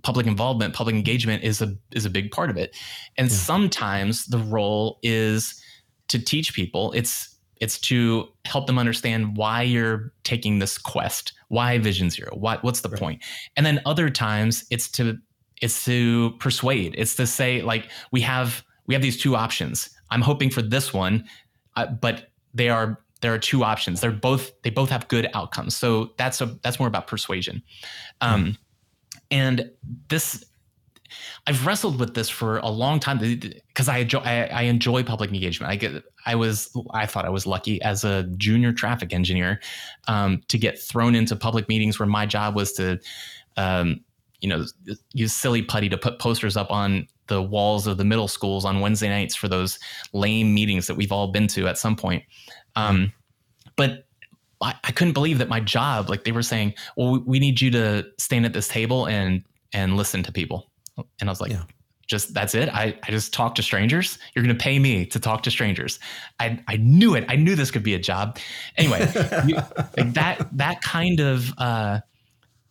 Speaker 2: public involvement, public engagement is a is a big part of it. And yeah. sometimes the role is to teach people. It's it's to help them understand why you're taking this quest, why Vision Zero, what what's the right. point? And then other times it's to it's to persuade. It's to say like we have we have these two options. I'm hoping for this one, uh, but they are there are two options. They're both they both have good outcomes. So that's a that's more about persuasion. Um, and this I've wrestled with this for a long time because I enjoy I, I, enjoy public engagement. I get I was I thought I was lucky as a junior traffic engineer um, to get thrown into public meetings where my job was to um, you know use silly putty to put posters up on the walls of the middle schools on Wednesday nights for those lame meetings that we've all been to at some point. Um, but I, I, couldn't believe that my job, like they were saying, well, we need you to stand at this table and and listen to people. And I was like, yeah. just that's it. I, I just talk to strangers. You're going to pay me to talk to strangers. I, I knew it. I knew this could be a job. Anyway, you, like that that kind of uh,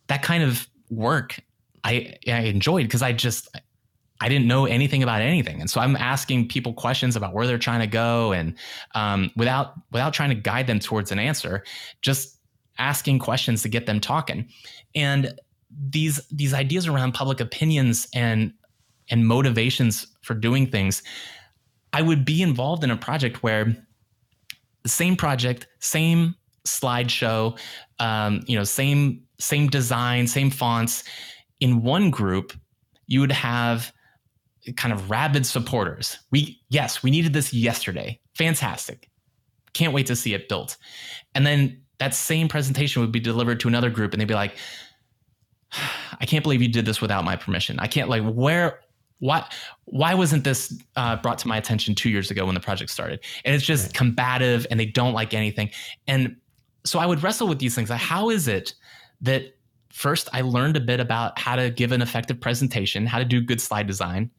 Speaker 2: that kind of work I, I enjoyed because I just I didn't know anything about anything, and so I'm asking people questions about where they're trying to go, and um, without without trying to guide them towards an answer, just asking questions to get them talking. And these these ideas around public opinions and and motivations for doing things, I would be involved in a project where the same project, same slideshow, um, you know, same same design, same fonts. In one group, you would have kind of rabid supporters. We yes, we needed this yesterday. Fantastic. Can't wait to see it built. And then that same presentation would be delivered to another group and they'd be like, I can't believe you did this without my permission. I can't like where why why wasn't this uh, brought to my attention two years ago when the project started? And it's just right. combative and they don't like anything. And so I would wrestle with these things. Like, how is it that first I learned a bit about how to give an effective presentation, how to do good slide design,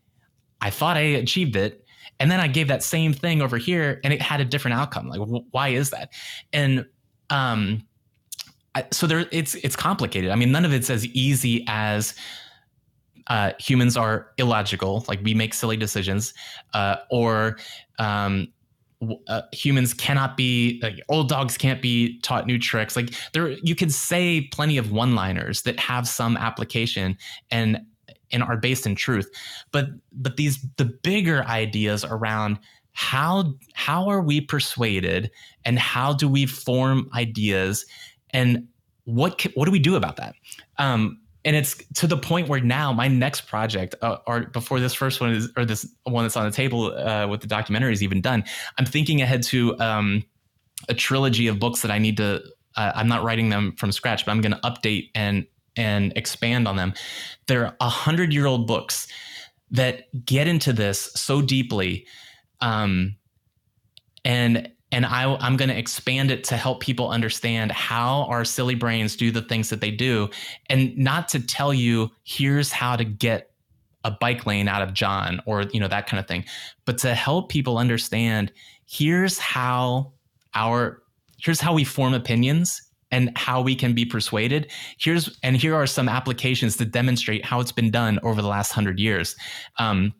Speaker 2: I thought I achieved it. And then I gave that same thing over here and it had a different outcome. Like, wh- why is that? And, um, I, so there, it's, it's complicated. I mean, none of it's as easy as, uh, humans are illogical, like we make silly decisions, uh, or, um, uh, humans cannot be like old dogs can't be taught new tricks like there you can say plenty of one liners that have some application and and are based in truth. But but these the bigger ideas around how how are we persuaded and how do we form ideas and what can, what do we do about that? Um, and it's to the point where now my next project uh, or before this first one is or this one that's on the table uh, with the documentary is even done i'm thinking ahead to um, a trilogy of books that i need to uh, i'm not writing them from scratch but i'm going to update and and expand on them. They're a hundred year old books that get into this so deeply um, and and I, I'm going to expand it to help people understand how our silly brains do the things that they do, and not to tell you here's how to get a bike lane out of John or you know that kind of thing, but to help people understand here's how our here's how we form opinions and how we can be persuaded. Here's and here are some applications to demonstrate how it's been done over the last hundred years. Um,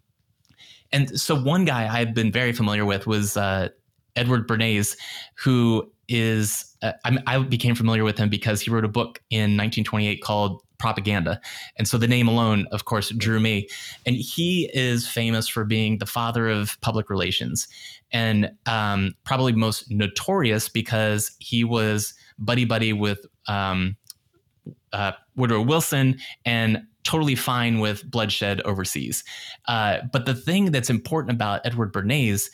Speaker 2: and so one guy I've been very familiar with was uh, Edward Bernays, who is uh, I, became familiar with him because he wrote a book in 1928 called Propaganda, and so the name alone, of course, drew me. And he is famous for being the father of public relations, and um, probably most notorious because he was buddy buddy with um, uh, Woodrow Wilson and totally fine with bloodshed overseas. Uh, but the thing that's important about Edward Bernays,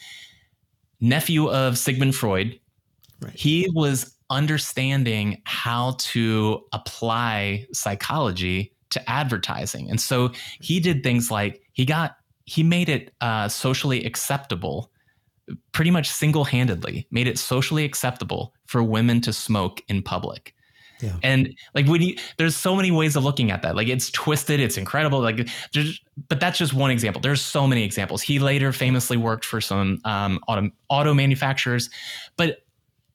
Speaker 2: nephew of Sigmund Freud, right. he was understanding how to apply psychology to advertising. And so he did things like he got he made it uh, socially acceptable pretty much single-handedly made it socially acceptable for women to smoke in public yeah. And like when you, there's so many ways of looking at that. Like it's twisted, it's incredible. Like there's, but that's just one example. There's so many examples. He later famously worked for some um, auto auto manufacturers, but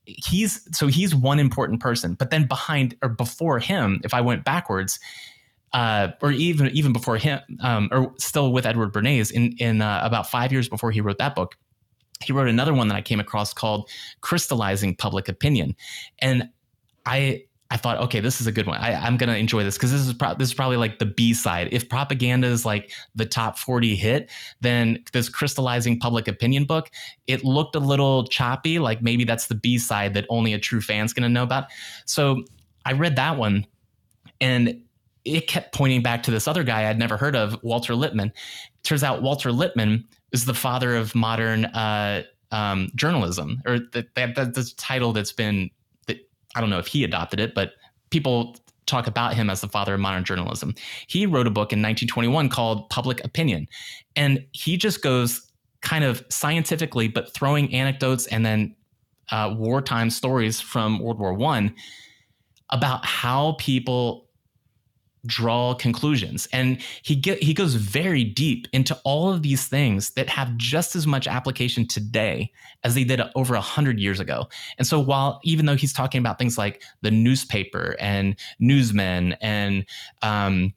Speaker 2: he's so he's one important person. But then behind or before him, if I went backwards, uh, or even even before him, um, or still with Edward Bernays, in in uh, about five years before he wrote that book, he wrote another one that I came across called "Crystallizing Public Opinion," and I I thought, okay, this is a good one. I, am gonna enjoy this because this is pro- this is probably like the B side. If propaganda is like the top 40 hit, then this crystallizing public opinion book, it looked a little choppy. Like maybe that's the B side that only a true fan's gonna know about. So I read that one, and it kept pointing back to this other guy I'd never heard of, Walter Lippmann. Turns out Walter Lippmann is the father of modern uh, um, journalism, or the title that's been I don't know if he adopted it, but people talk about him as the father of modern journalism. He wrote a book in 1921 called Public Opinion. And he just goes kind of scientifically, but throwing anecdotes and then uh, wartime stories from World War One about how people draw conclusions. And he get he goes very deep into all of these things that have just as much application today as they did over a hundred years ago. And so while even though he's talking about things like the newspaper and newsmen and um,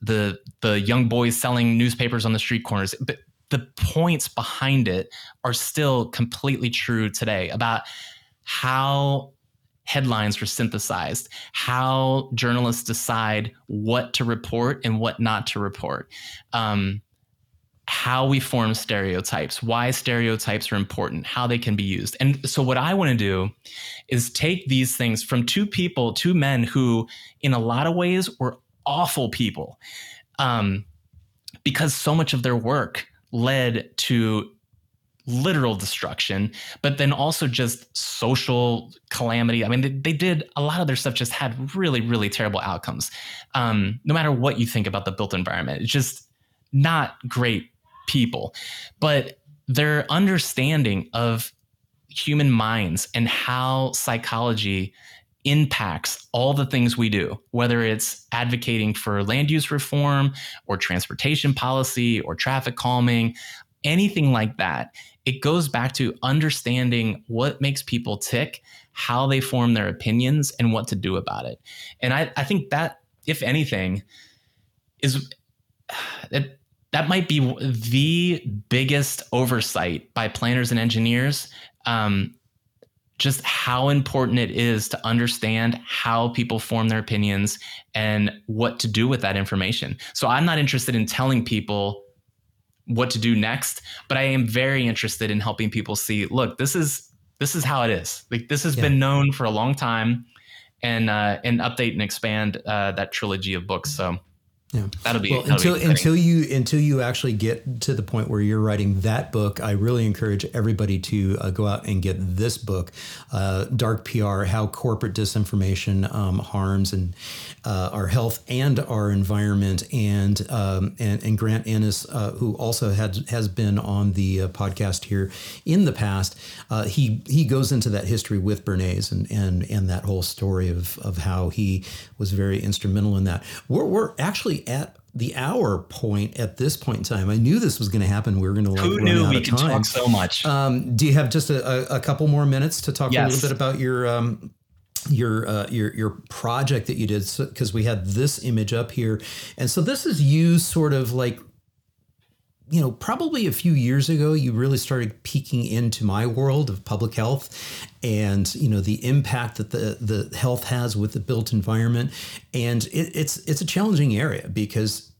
Speaker 2: the the young boys selling newspapers on the street corners but the points behind it are still completely true today about how headlines were synthesized, how journalists decide what to report and what not to report, um, how we form stereotypes, why stereotypes are important, how they can be used. And so, what I want to do is take these things from two people, two men who, in a lot of ways, were awful people. Um, because so much of their work led to literal destruction, but then also just social calamity. I mean, they, they, did a lot of their stuff just had really, really terrible outcomes. Um, no matter what you think about the built environment, it's just not great people. But their understanding of human minds and how psychology impacts all the things we do, whether it's advocating for land use reform or transportation policy or traffic calming, anything like that it goes back to understanding what makes people tick, how they form their opinions, and what to do about it. And I, I think that, if anything, is that that might be the biggest oversight by planners and engineers. Um, just how important it is to understand how people form their opinions and what to do with that information. So I'm not interested in telling people what to do next, but I am very interested in helping people see. Look, this is this is how it is. Like this has yeah. been known for a long time, and uh, and update and expand uh, that trilogy of books. So
Speaker 1: yeah, that'll be well, that'll until be until you until you actually get to the point where you're writing that book. I really encourage everybody to uh, go out and get this book, uh, Dark PR: How Corporate Disinformation um, Harms and uh, Our Health and Our Environment. And um, and, and Grant Ennis, uh, who also had has been on the uh, podcast here in the past, uh, he he goes into that history with Bernays and and and that whole story of of how he was very instrumental in that. We're we're actually at the hour point at this point in time. I knew this was going to happen. We were going to like
Speaker 2: Who
Speaker 1: run
Speaker 2: knew
Speaker 1: out
Speaker 2: we
Speaker 1: of
Speaker 2: could
Speaker 1: time.
Speaker 2: talk so much?
Speaker 1: Um, do you have just a, a, a, couple more minutes to talk yes. a little bit about your um, your uh, your your project that you did? Because so, we had this image up here, and so this is you sort of like you know, probably a few years ago, you really started peeking into my world of public health and, you know, the impact that the, the health has with the built environment. And it, it's, it's a challenging area because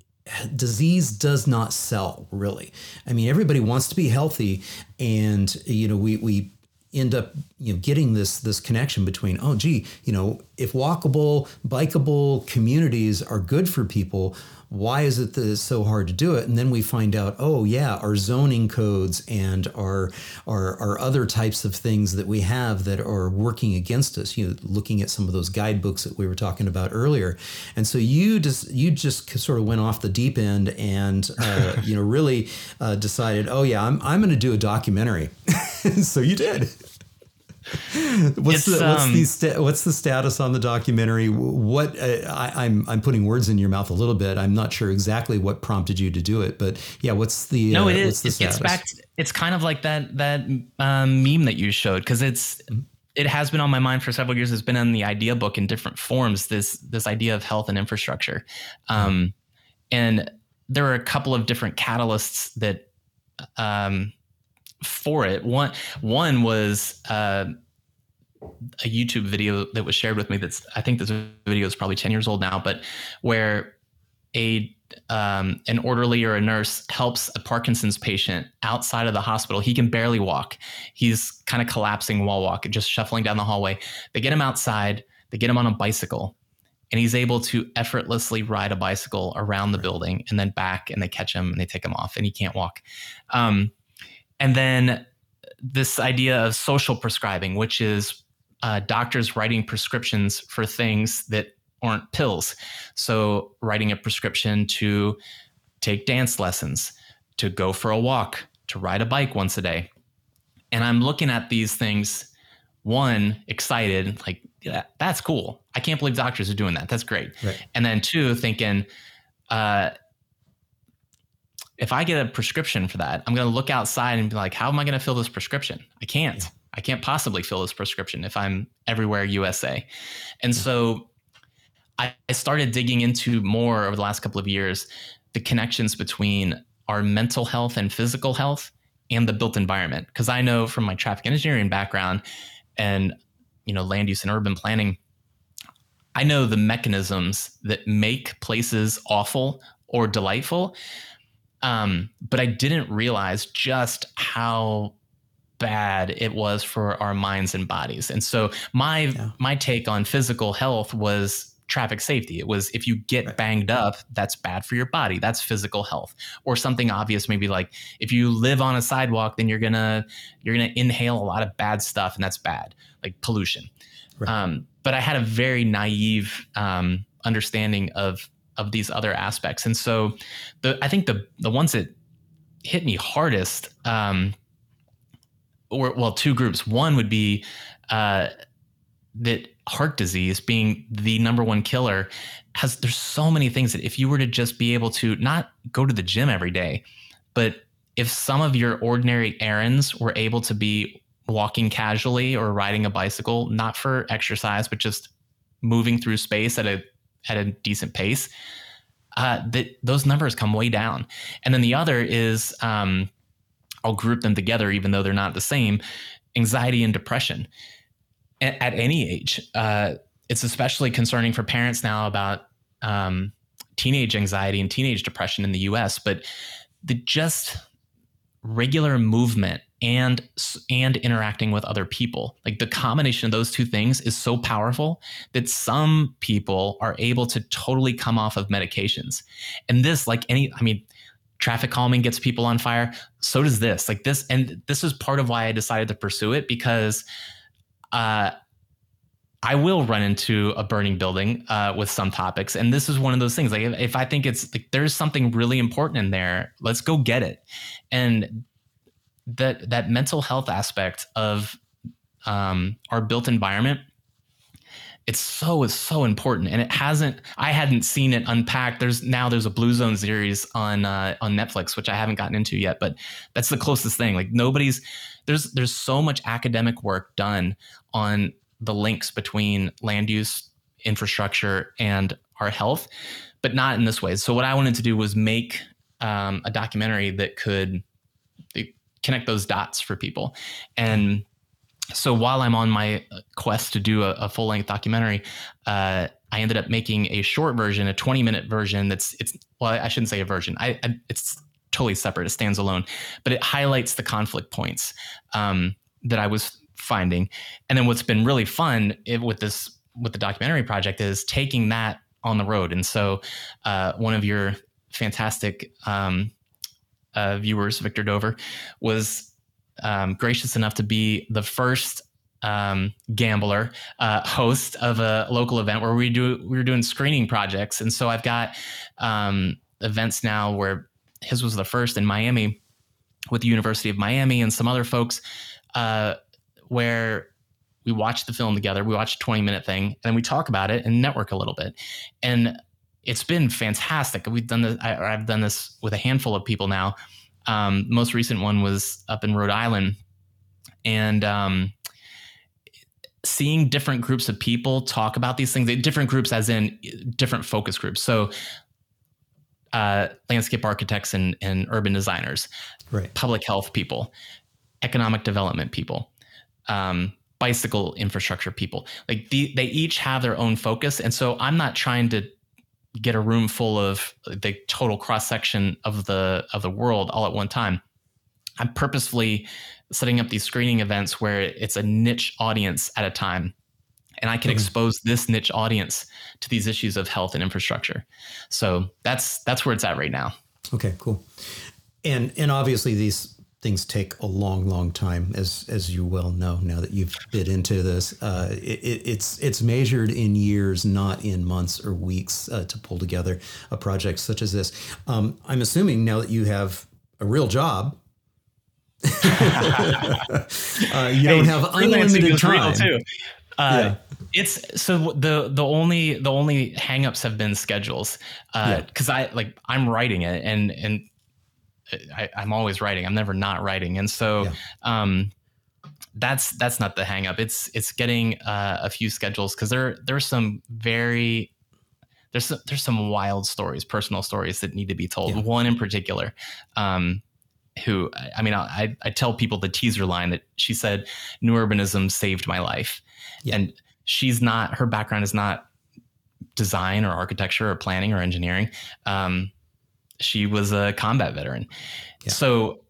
Speaker 1: disease does not sell really. I mean, everybody wants to be healthy and, you know, we, we, end up you know getting this this connection between oh gee you know if walkable bikeable communities are good for people why is it that it's so hard to do it? And then we find out, oh yeah, our zoning codes and our, our our other types of things that we have that are working against us. You know, looking at some of those guidebooks that we were talking about earlier, and so you just you just sort of went off the deep end and uh, you know really uh, decided, oh yeah, I'm I'm going to do a documentary. so you did what's the what's um, the sta- what's the status on the documentary? What uh, I, am I'm, I'm putting words in your mouth a little bit. I'm not sure exactly what prompted you to do it, but yeah, what's the
Speaker 2: no? Uh, it is. It's, it's back. It's kind of like that that um, meme that you showed because it's it has been on my mind for several years. It's been in the idea book in different forms. This this idea of health and infrastructure, um, and there are a couple of different catalysts that um, for it. One one was uh, a YouTube video that was shared with me. That's I think this video is probably ten years old now, but where a um, an orderly or a nurse helps a Parkinson's patient outside of the hospital. He can barely walk. He's kind of collapsing while walking, just shuffling down the hallway. They get him outside. They get him on a bicycle, and he's able to effortlessly ride a bicycle around the building and then back. And they catch him and they take him off, and he can't walk. Um, and then this idea of social prescribing, which is uh, doctors writing prescriptions for things that aren't pills. So, writing a prescription to take dance lessons, to go for a walk, to ride a bike once a day. And I'm looking at these things, one, excited, like, yeah, that's cool. I can't believe doctors are doing that. That's great. Right. And then two, thinking, uh, if I get a prescription for that, I'm going to look outside and be like, how am I going to fill this prescription? I can't. Yeah. I can't possibly fill this prescription if I'm everywhere USA. And so I started digging into more over the last couple of years the connections between our mental health and physical health and the built environment. Because I know from my traffic engineering background and you know land use and urban planning, I know the mechanisms that make places awful or delightful um, but I didn't realize just how bad it was for our minds and bodies. And so my yeah. my take on physical health was traffic safety. It was if you get right. banged up, that's bad for your body. That's physical health. Or something obvious maybe like if you live on a sidewalk then you're going to you're going to inhale a lot of bad stuff and that's bad, like pollution. Right. Um, but I had a very naive um, understanding of of these other aspects. And so the I think the the ones that hit me hardest um, or well two groups. One would be uh, that heart disease being the number one killer has there's so many things that if you were to just be able to not go to the gym every day, but if some of your ordinary errands were able to be walking casually or riding a bicycle, not for exercise, but just moving through space at a at a decent pace, uh, that those numbers come way down. And then the other is um, I'll group them together, even though they're not the same. Anxiety and depression at, at any age. Uh, it's especially concerning for parents now about um, teenage anxiety and teenage depression in the U.S. But the just regular movement and and interacting with other people. Like the combination of those two things is so powerful that some people are able to totally come off of medications. And this like any i mean traffic calming gets people on fire. So does this. Like this and this is part of why i decided to pursue it because uh I will run into a burning building uh, with some topics, and this is one of those things. Like if, if I think it's like there's something really important in there, let's go get it. And that that mental health aspect of um, our built environment it's so it's so important. And it hasn't i hadn't seen it unpacked. There's now there's a blue zone series on uh, on netflix which i haven't gotten into yet but that's the closest thing. Like nobody's there's there's so much academic work done on the links between land use infrastructure and our health but not in this way. So what i wanted to do was make um, a documentary that could connect those dots for people. And so while I'm on my quest to do a, a full length documentary, uh, I ended up making a short version, a 20 minute version. That's it's well, I shouldn't say a version. I, I it's totally separate. It stands alone, but it highlights the conflict points um, that I was finding. And then what's been really fun it, with this with the documentary project is taking that on the road. And so uh, one of your fantastic um, uh, viewers, Victor Dover, was um, gracious enough to be the first um, gambler uh, host of a local event where we do we were doing screening projects, and so I've got um, events now where his was the first in Miami with the University of Miami and some other folks uh, where we watch the film together. We watch a 20 minute thing and then we talk about it and network a little bit. And it's been fantastic. We've done this. I, have done this with a handful of people now. Um, most recent one was up in Rhode Island, and um, seeing different groups of people talk about these things. Different groups, as in different focus groups. So, uh, landscape architects and, and urban designers,
Speaker 1: right.
Speaker 2: public health people, economic development people. Um, bicycle infrastructure people like the, they each have their own focus and so i'm not trying to get a room full of the total cross section of the of the world all at one time. I'm purposefully setting up these screening events where it's a niche audience at a time and I can mm-hmm. expose this niche audience to these issues of health and infrastructure. So that's that's where it's at right now.
Speaker 1: Okay, cool. And and obviously these things take a long, long time, as as you well know now that you've bit into this. Uh, it, it's it's measured in years, not in months or weeks, uh, to pull together a project such as this. Um, I'm assuming now that you have a real job. uh, you don't have unlimited time. Too.
Speaker 2: Uh, yeah. It's so the the only the only hangups have been schedules because uh, yeah. I like I'm writing it and and I, am always writing. I'm never not writing, and so yeah. um, that's that's not the hangup. It's it's getting uh, a few schedules because there there's some very there's some, there's some wild stories, personal stories that need to be told. Yeah. One in particular, um, who I mean, I I tell people the teaser line that she said, "New urbanism saved my life," yeah. and she's not her background is not design or architecture or planning or engineering. Um, she was a combat veteran. Yeah. So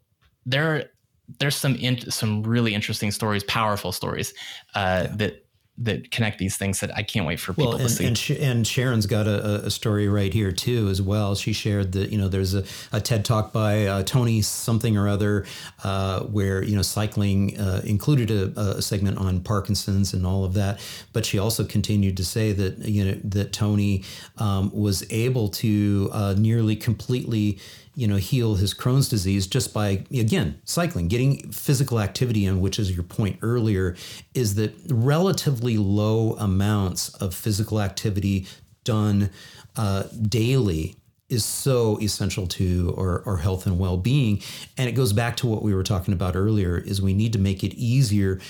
Speaker 2: there there's some in, some really interesting stories, powerful stories uh, yeah. that that connect these things that I can't wait for people well,
Speaker 1: and,
Speaker 2: to see.
Speaker 1: And, Sh- and Sharon's got a, a, story right here too, as well. She shared that you know there's a, a TED talk by uh, Tony something or other uh, where you know cycling uh, included a, a, segment on Parkinson's and all of that, but she also continued to say that you know that Tony um, was able to uh, nearly completely you know heal his Crohn's disease just by again cycling, getting physical activity in, which is your point earlier, is that relatively low amounts of physical activity done uh, daily is so essential to our, our health and well-being. And it goes back to what we were talking about earlier is we need to make it easier.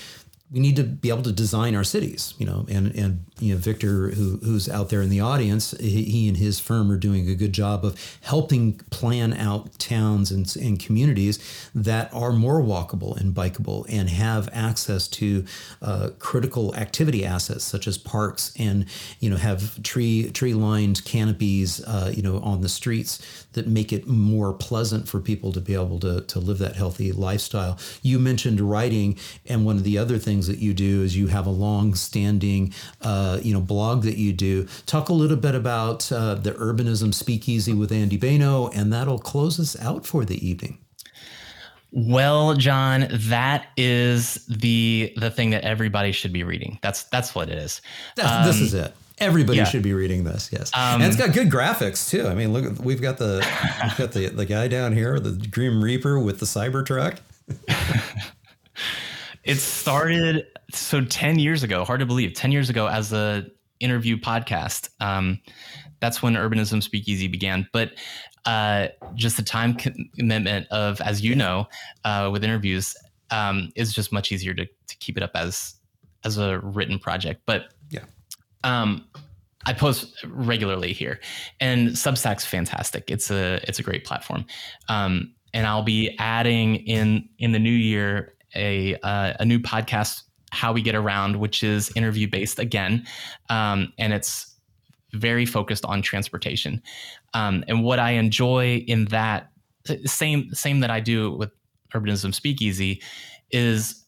Speaker 1: We need to be able to design our cities, you know, and and you know Victor, who who's out there in the audience, he, and his firm are doing a good job of helping plan out towns and, and communities that are more walkable and bikeable and have access to uh, critical activity assets such as parks and you know have tree tree lined canopies, uh, you know, on the streets that make it more pleasant for people to be able to to live that healthy lifestyle. You mentioned writing, and one of the other things that you do is you have a long-standing, uh, you know, blog that you do. Talk a little bit about uh, the urbanism speakeasy with Andy Boenau, and that'll close us out for the evening.
Speaker 2: Well, John, that is the the thing that everybody should be reading. That's that's what it is.
Speaker 1: Um, this is it. Everybody yeah. should be reading this. Yes, um, and it's got good graphics too. I mean, look, we've got the we've got the the guy down here, the Grim Reaper with the Cybertruck.
Speaker 2: it started so 10 years ago, hard to believe, 10 years ago as a interview podcast. Um, that's when Urbanism Speakeasy began. But uh, just the time commitment of, as you know, uh, with interviews um, is just much easier to, to keep it up as as a written project. But
Speaker 1: yeah,
Speaker 2: um, I post regularly here, and Substack's fantastic. It's a it's a great platform, um, and I'll be adding in in the new year a uh, a new podcast, How We Get Around, which is interview based again, um, and it's very focused on transportation. Um, and what I enjoy in that same same that I do with Urbanism Speakeasy is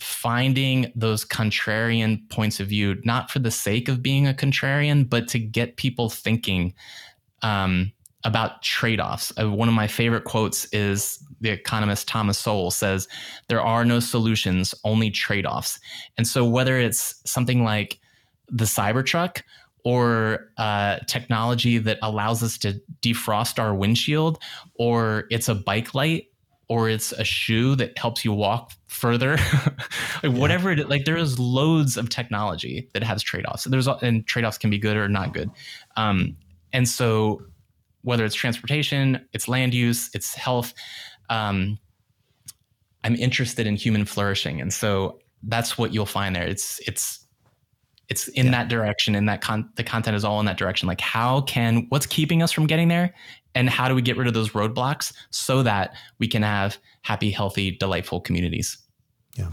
Speaker 2: finding those contrarian points of view, not for the sake of being a contrarian, but to get people thinking um, about trade offs. Uh, one of my favorite quotes is the economist Thomas Sowell says, There are no solutions, only trade offs. And so, whether it's something like the Cybertruck or uh, technology that allows us to defrost our windshield, or it's a bike light, or it's a shoe that helps you walk further, like whatever it is, like there is loads of technology that has trade offs. There's and trade offs can be good or not good. Um, and so, whether it's transportation, it's land use, it's health, um, I'm interested in human flourishing, and so that's what you'll find there. It's it's it's in yeah. that direction and that con- the content is all in that direction. Like how can what's keeping us from getting there? And how do we get rid of those roadblocks so that we can have happy healthy delightful communities?
Speaker 1: Yeah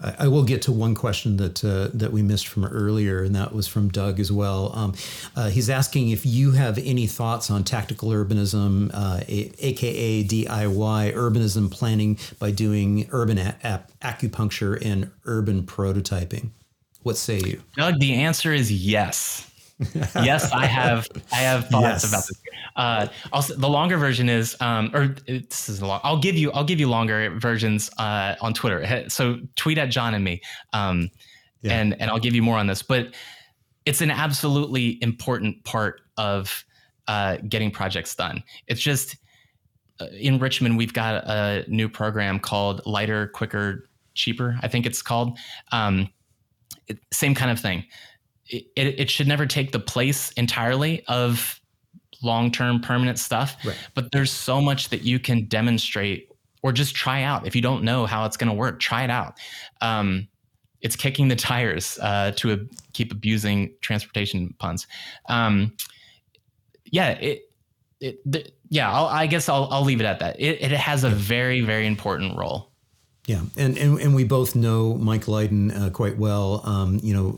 Speaker 1: I will get to one question that uh, that we missed from earlier, and that was from Doug as well. Um, uh, he's asking if you have any thoughts on tactical urbanism, uh, aka DIY urbanism planning by doing urban a- acupuncture and urban prototyping. What say you?
Speaker 2: Doug, the answer is yes. yes, I have. I have thoughts yes. about this. Uh, also, the longer version is, um, or this is long. I'll give you. I'll give you longer versions uh, on Twitter. So tweet at John and me, um, yeah. and and I'll give you more on this. But it's an absolutely important part of uh, getting projects done. It's just uh, in Richmond, we've got a new program called Lighter, Quicker, Cheaper. I think it's called. Um, it, same kind of thing. It, it, should never take the place entirely of long-term permanent stuff right. but there's so much that you can demonstrate or just try out. If you don't know how it's going to work try it out. Um, it's kicking the tires uh, to keep abusing transportation puns. Um, yeah it, it the, yeah I'll, i guess I'll, I'll leave it at that. It, it has a very very important role
Speaker 1: yeah, and, and and we both know Mike Lydon uh, quite well. Um, you know,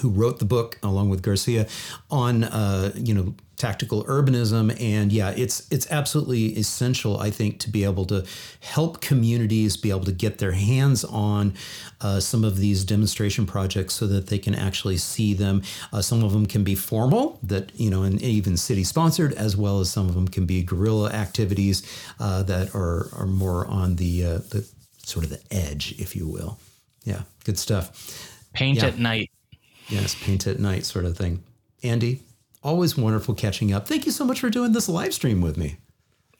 Speaker 1: who wrote the book along with Garcia on uh, you know tactical urbanism, and yeah, it's it's absolutely essential, I think, to be able to help communities be able to get their hands on uh, some of these demonstration projects so that they can actually see them. Uh, some of them can be formal, that you know, and even city sponsored, as well as some of them can be guerrilla activities uh, that are are more on the uh, the sort of the edge, if you will. Yeah, good stuff.
Speaker 2: Paint yeah. at night.
Speaker 1: Yes, paint at night sort of thing. Andy, always wonderful catching up. Thank you so much for doing this live stream with me.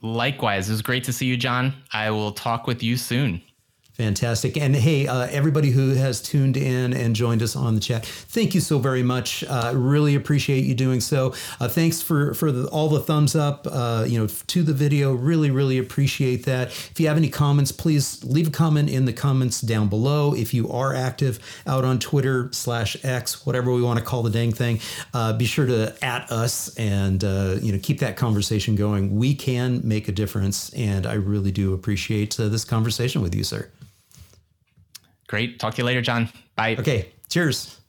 Speaker 2: Likewise. It was great to see you, John. I will talk with you soon.
Speaker 1: Fantastic. And hey, uh, everybody who has tuned in and joined us on the chat, thank you so very much. Uh, really appreciate you doing so. Uh, thanks for, for the, all the thumbs up, uh, you know, to the video. Really, really appreciate that. If you have any comments, please leave a comment in the comments down below. If you are active out on Twitter slash X, whatever we want to call the dang thing, uh, be sure to at us and, uh, you know, keep that conversation going. We can make a difference. And I really do appreciate this conversation with you, sir.
Speaker 2: Great. Talk to you later, John. Bye.
Speaker 1: Okay. Cheers.